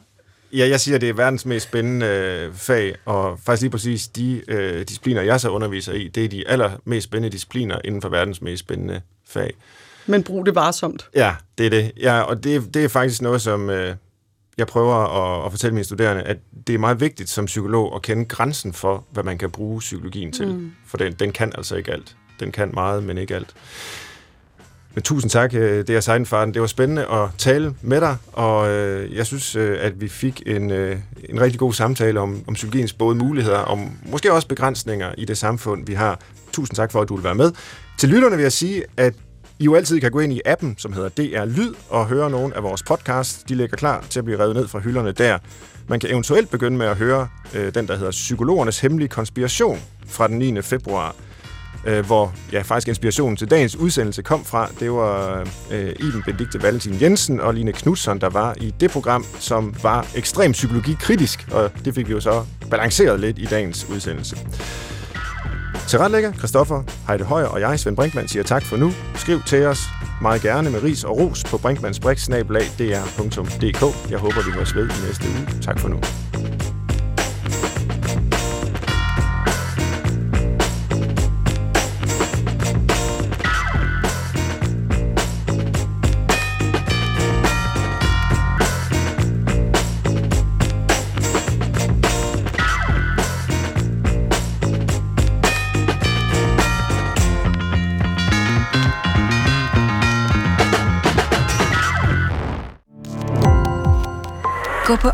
S2: Ja, jeg siger, at det er verdens mest spændende øh, fag, og faktisk lige præcis de øh, discipliner, jeg så underviser i, det er de allermest spændende discipliner inden for verdens mest spændende fag.
S1: Men brug det varsomt.
S2: Ja, det er det. Ja, og det, det er faktisk noget, som øh, jeg prøver at, at fortælle mine studerende, at det er meget vigtigt som psykolog at kende grænsen for, hvad man kan bruge psykologien til. Mm. For den, den kan altså ikke alt. Den kan meget, men ikke alt. Men tusind tak, øh, det er Seidenfarten. Det var spændende at tale med dig, og øh, jeg synes, øh, at vi fik en, en rigtig god samtale om, om psykologiens både muligheder og måske også begrænsninger i det samfund, vi har. Tusind tak for, at du vil være med. Til lytterne vil jeg sige, at i jo altid kan gå ind i appen, som hedder DR Lyd, og høre nogle af vores podcasts. De ligger klar til at blive revet ned fra hylderne der. Man kan eventuelt begynde med at høre øh, den, der hedder Psykologernes Hemmelige Konspiration fra den 9. februar, øh, hvor ja, faktisk inspirationen til dagens udsendelse kom fra. Det var øh, Iben Benedikte Valentin Jensen og Line Knudsen, der var i det program, som var ekstremt psykologikritisk, og det fik vi jo så balanceret lidt i dagens udsendelse. Tilretlægger Christoffer Heide Højer og jeg, Svend Brinkmann, siger tak for nu. Skriv til os meget gerne med ris og ros på brinkmannsbrix.dr.dk. Jeg håber, vi må ved i næste uge. Tak for nu.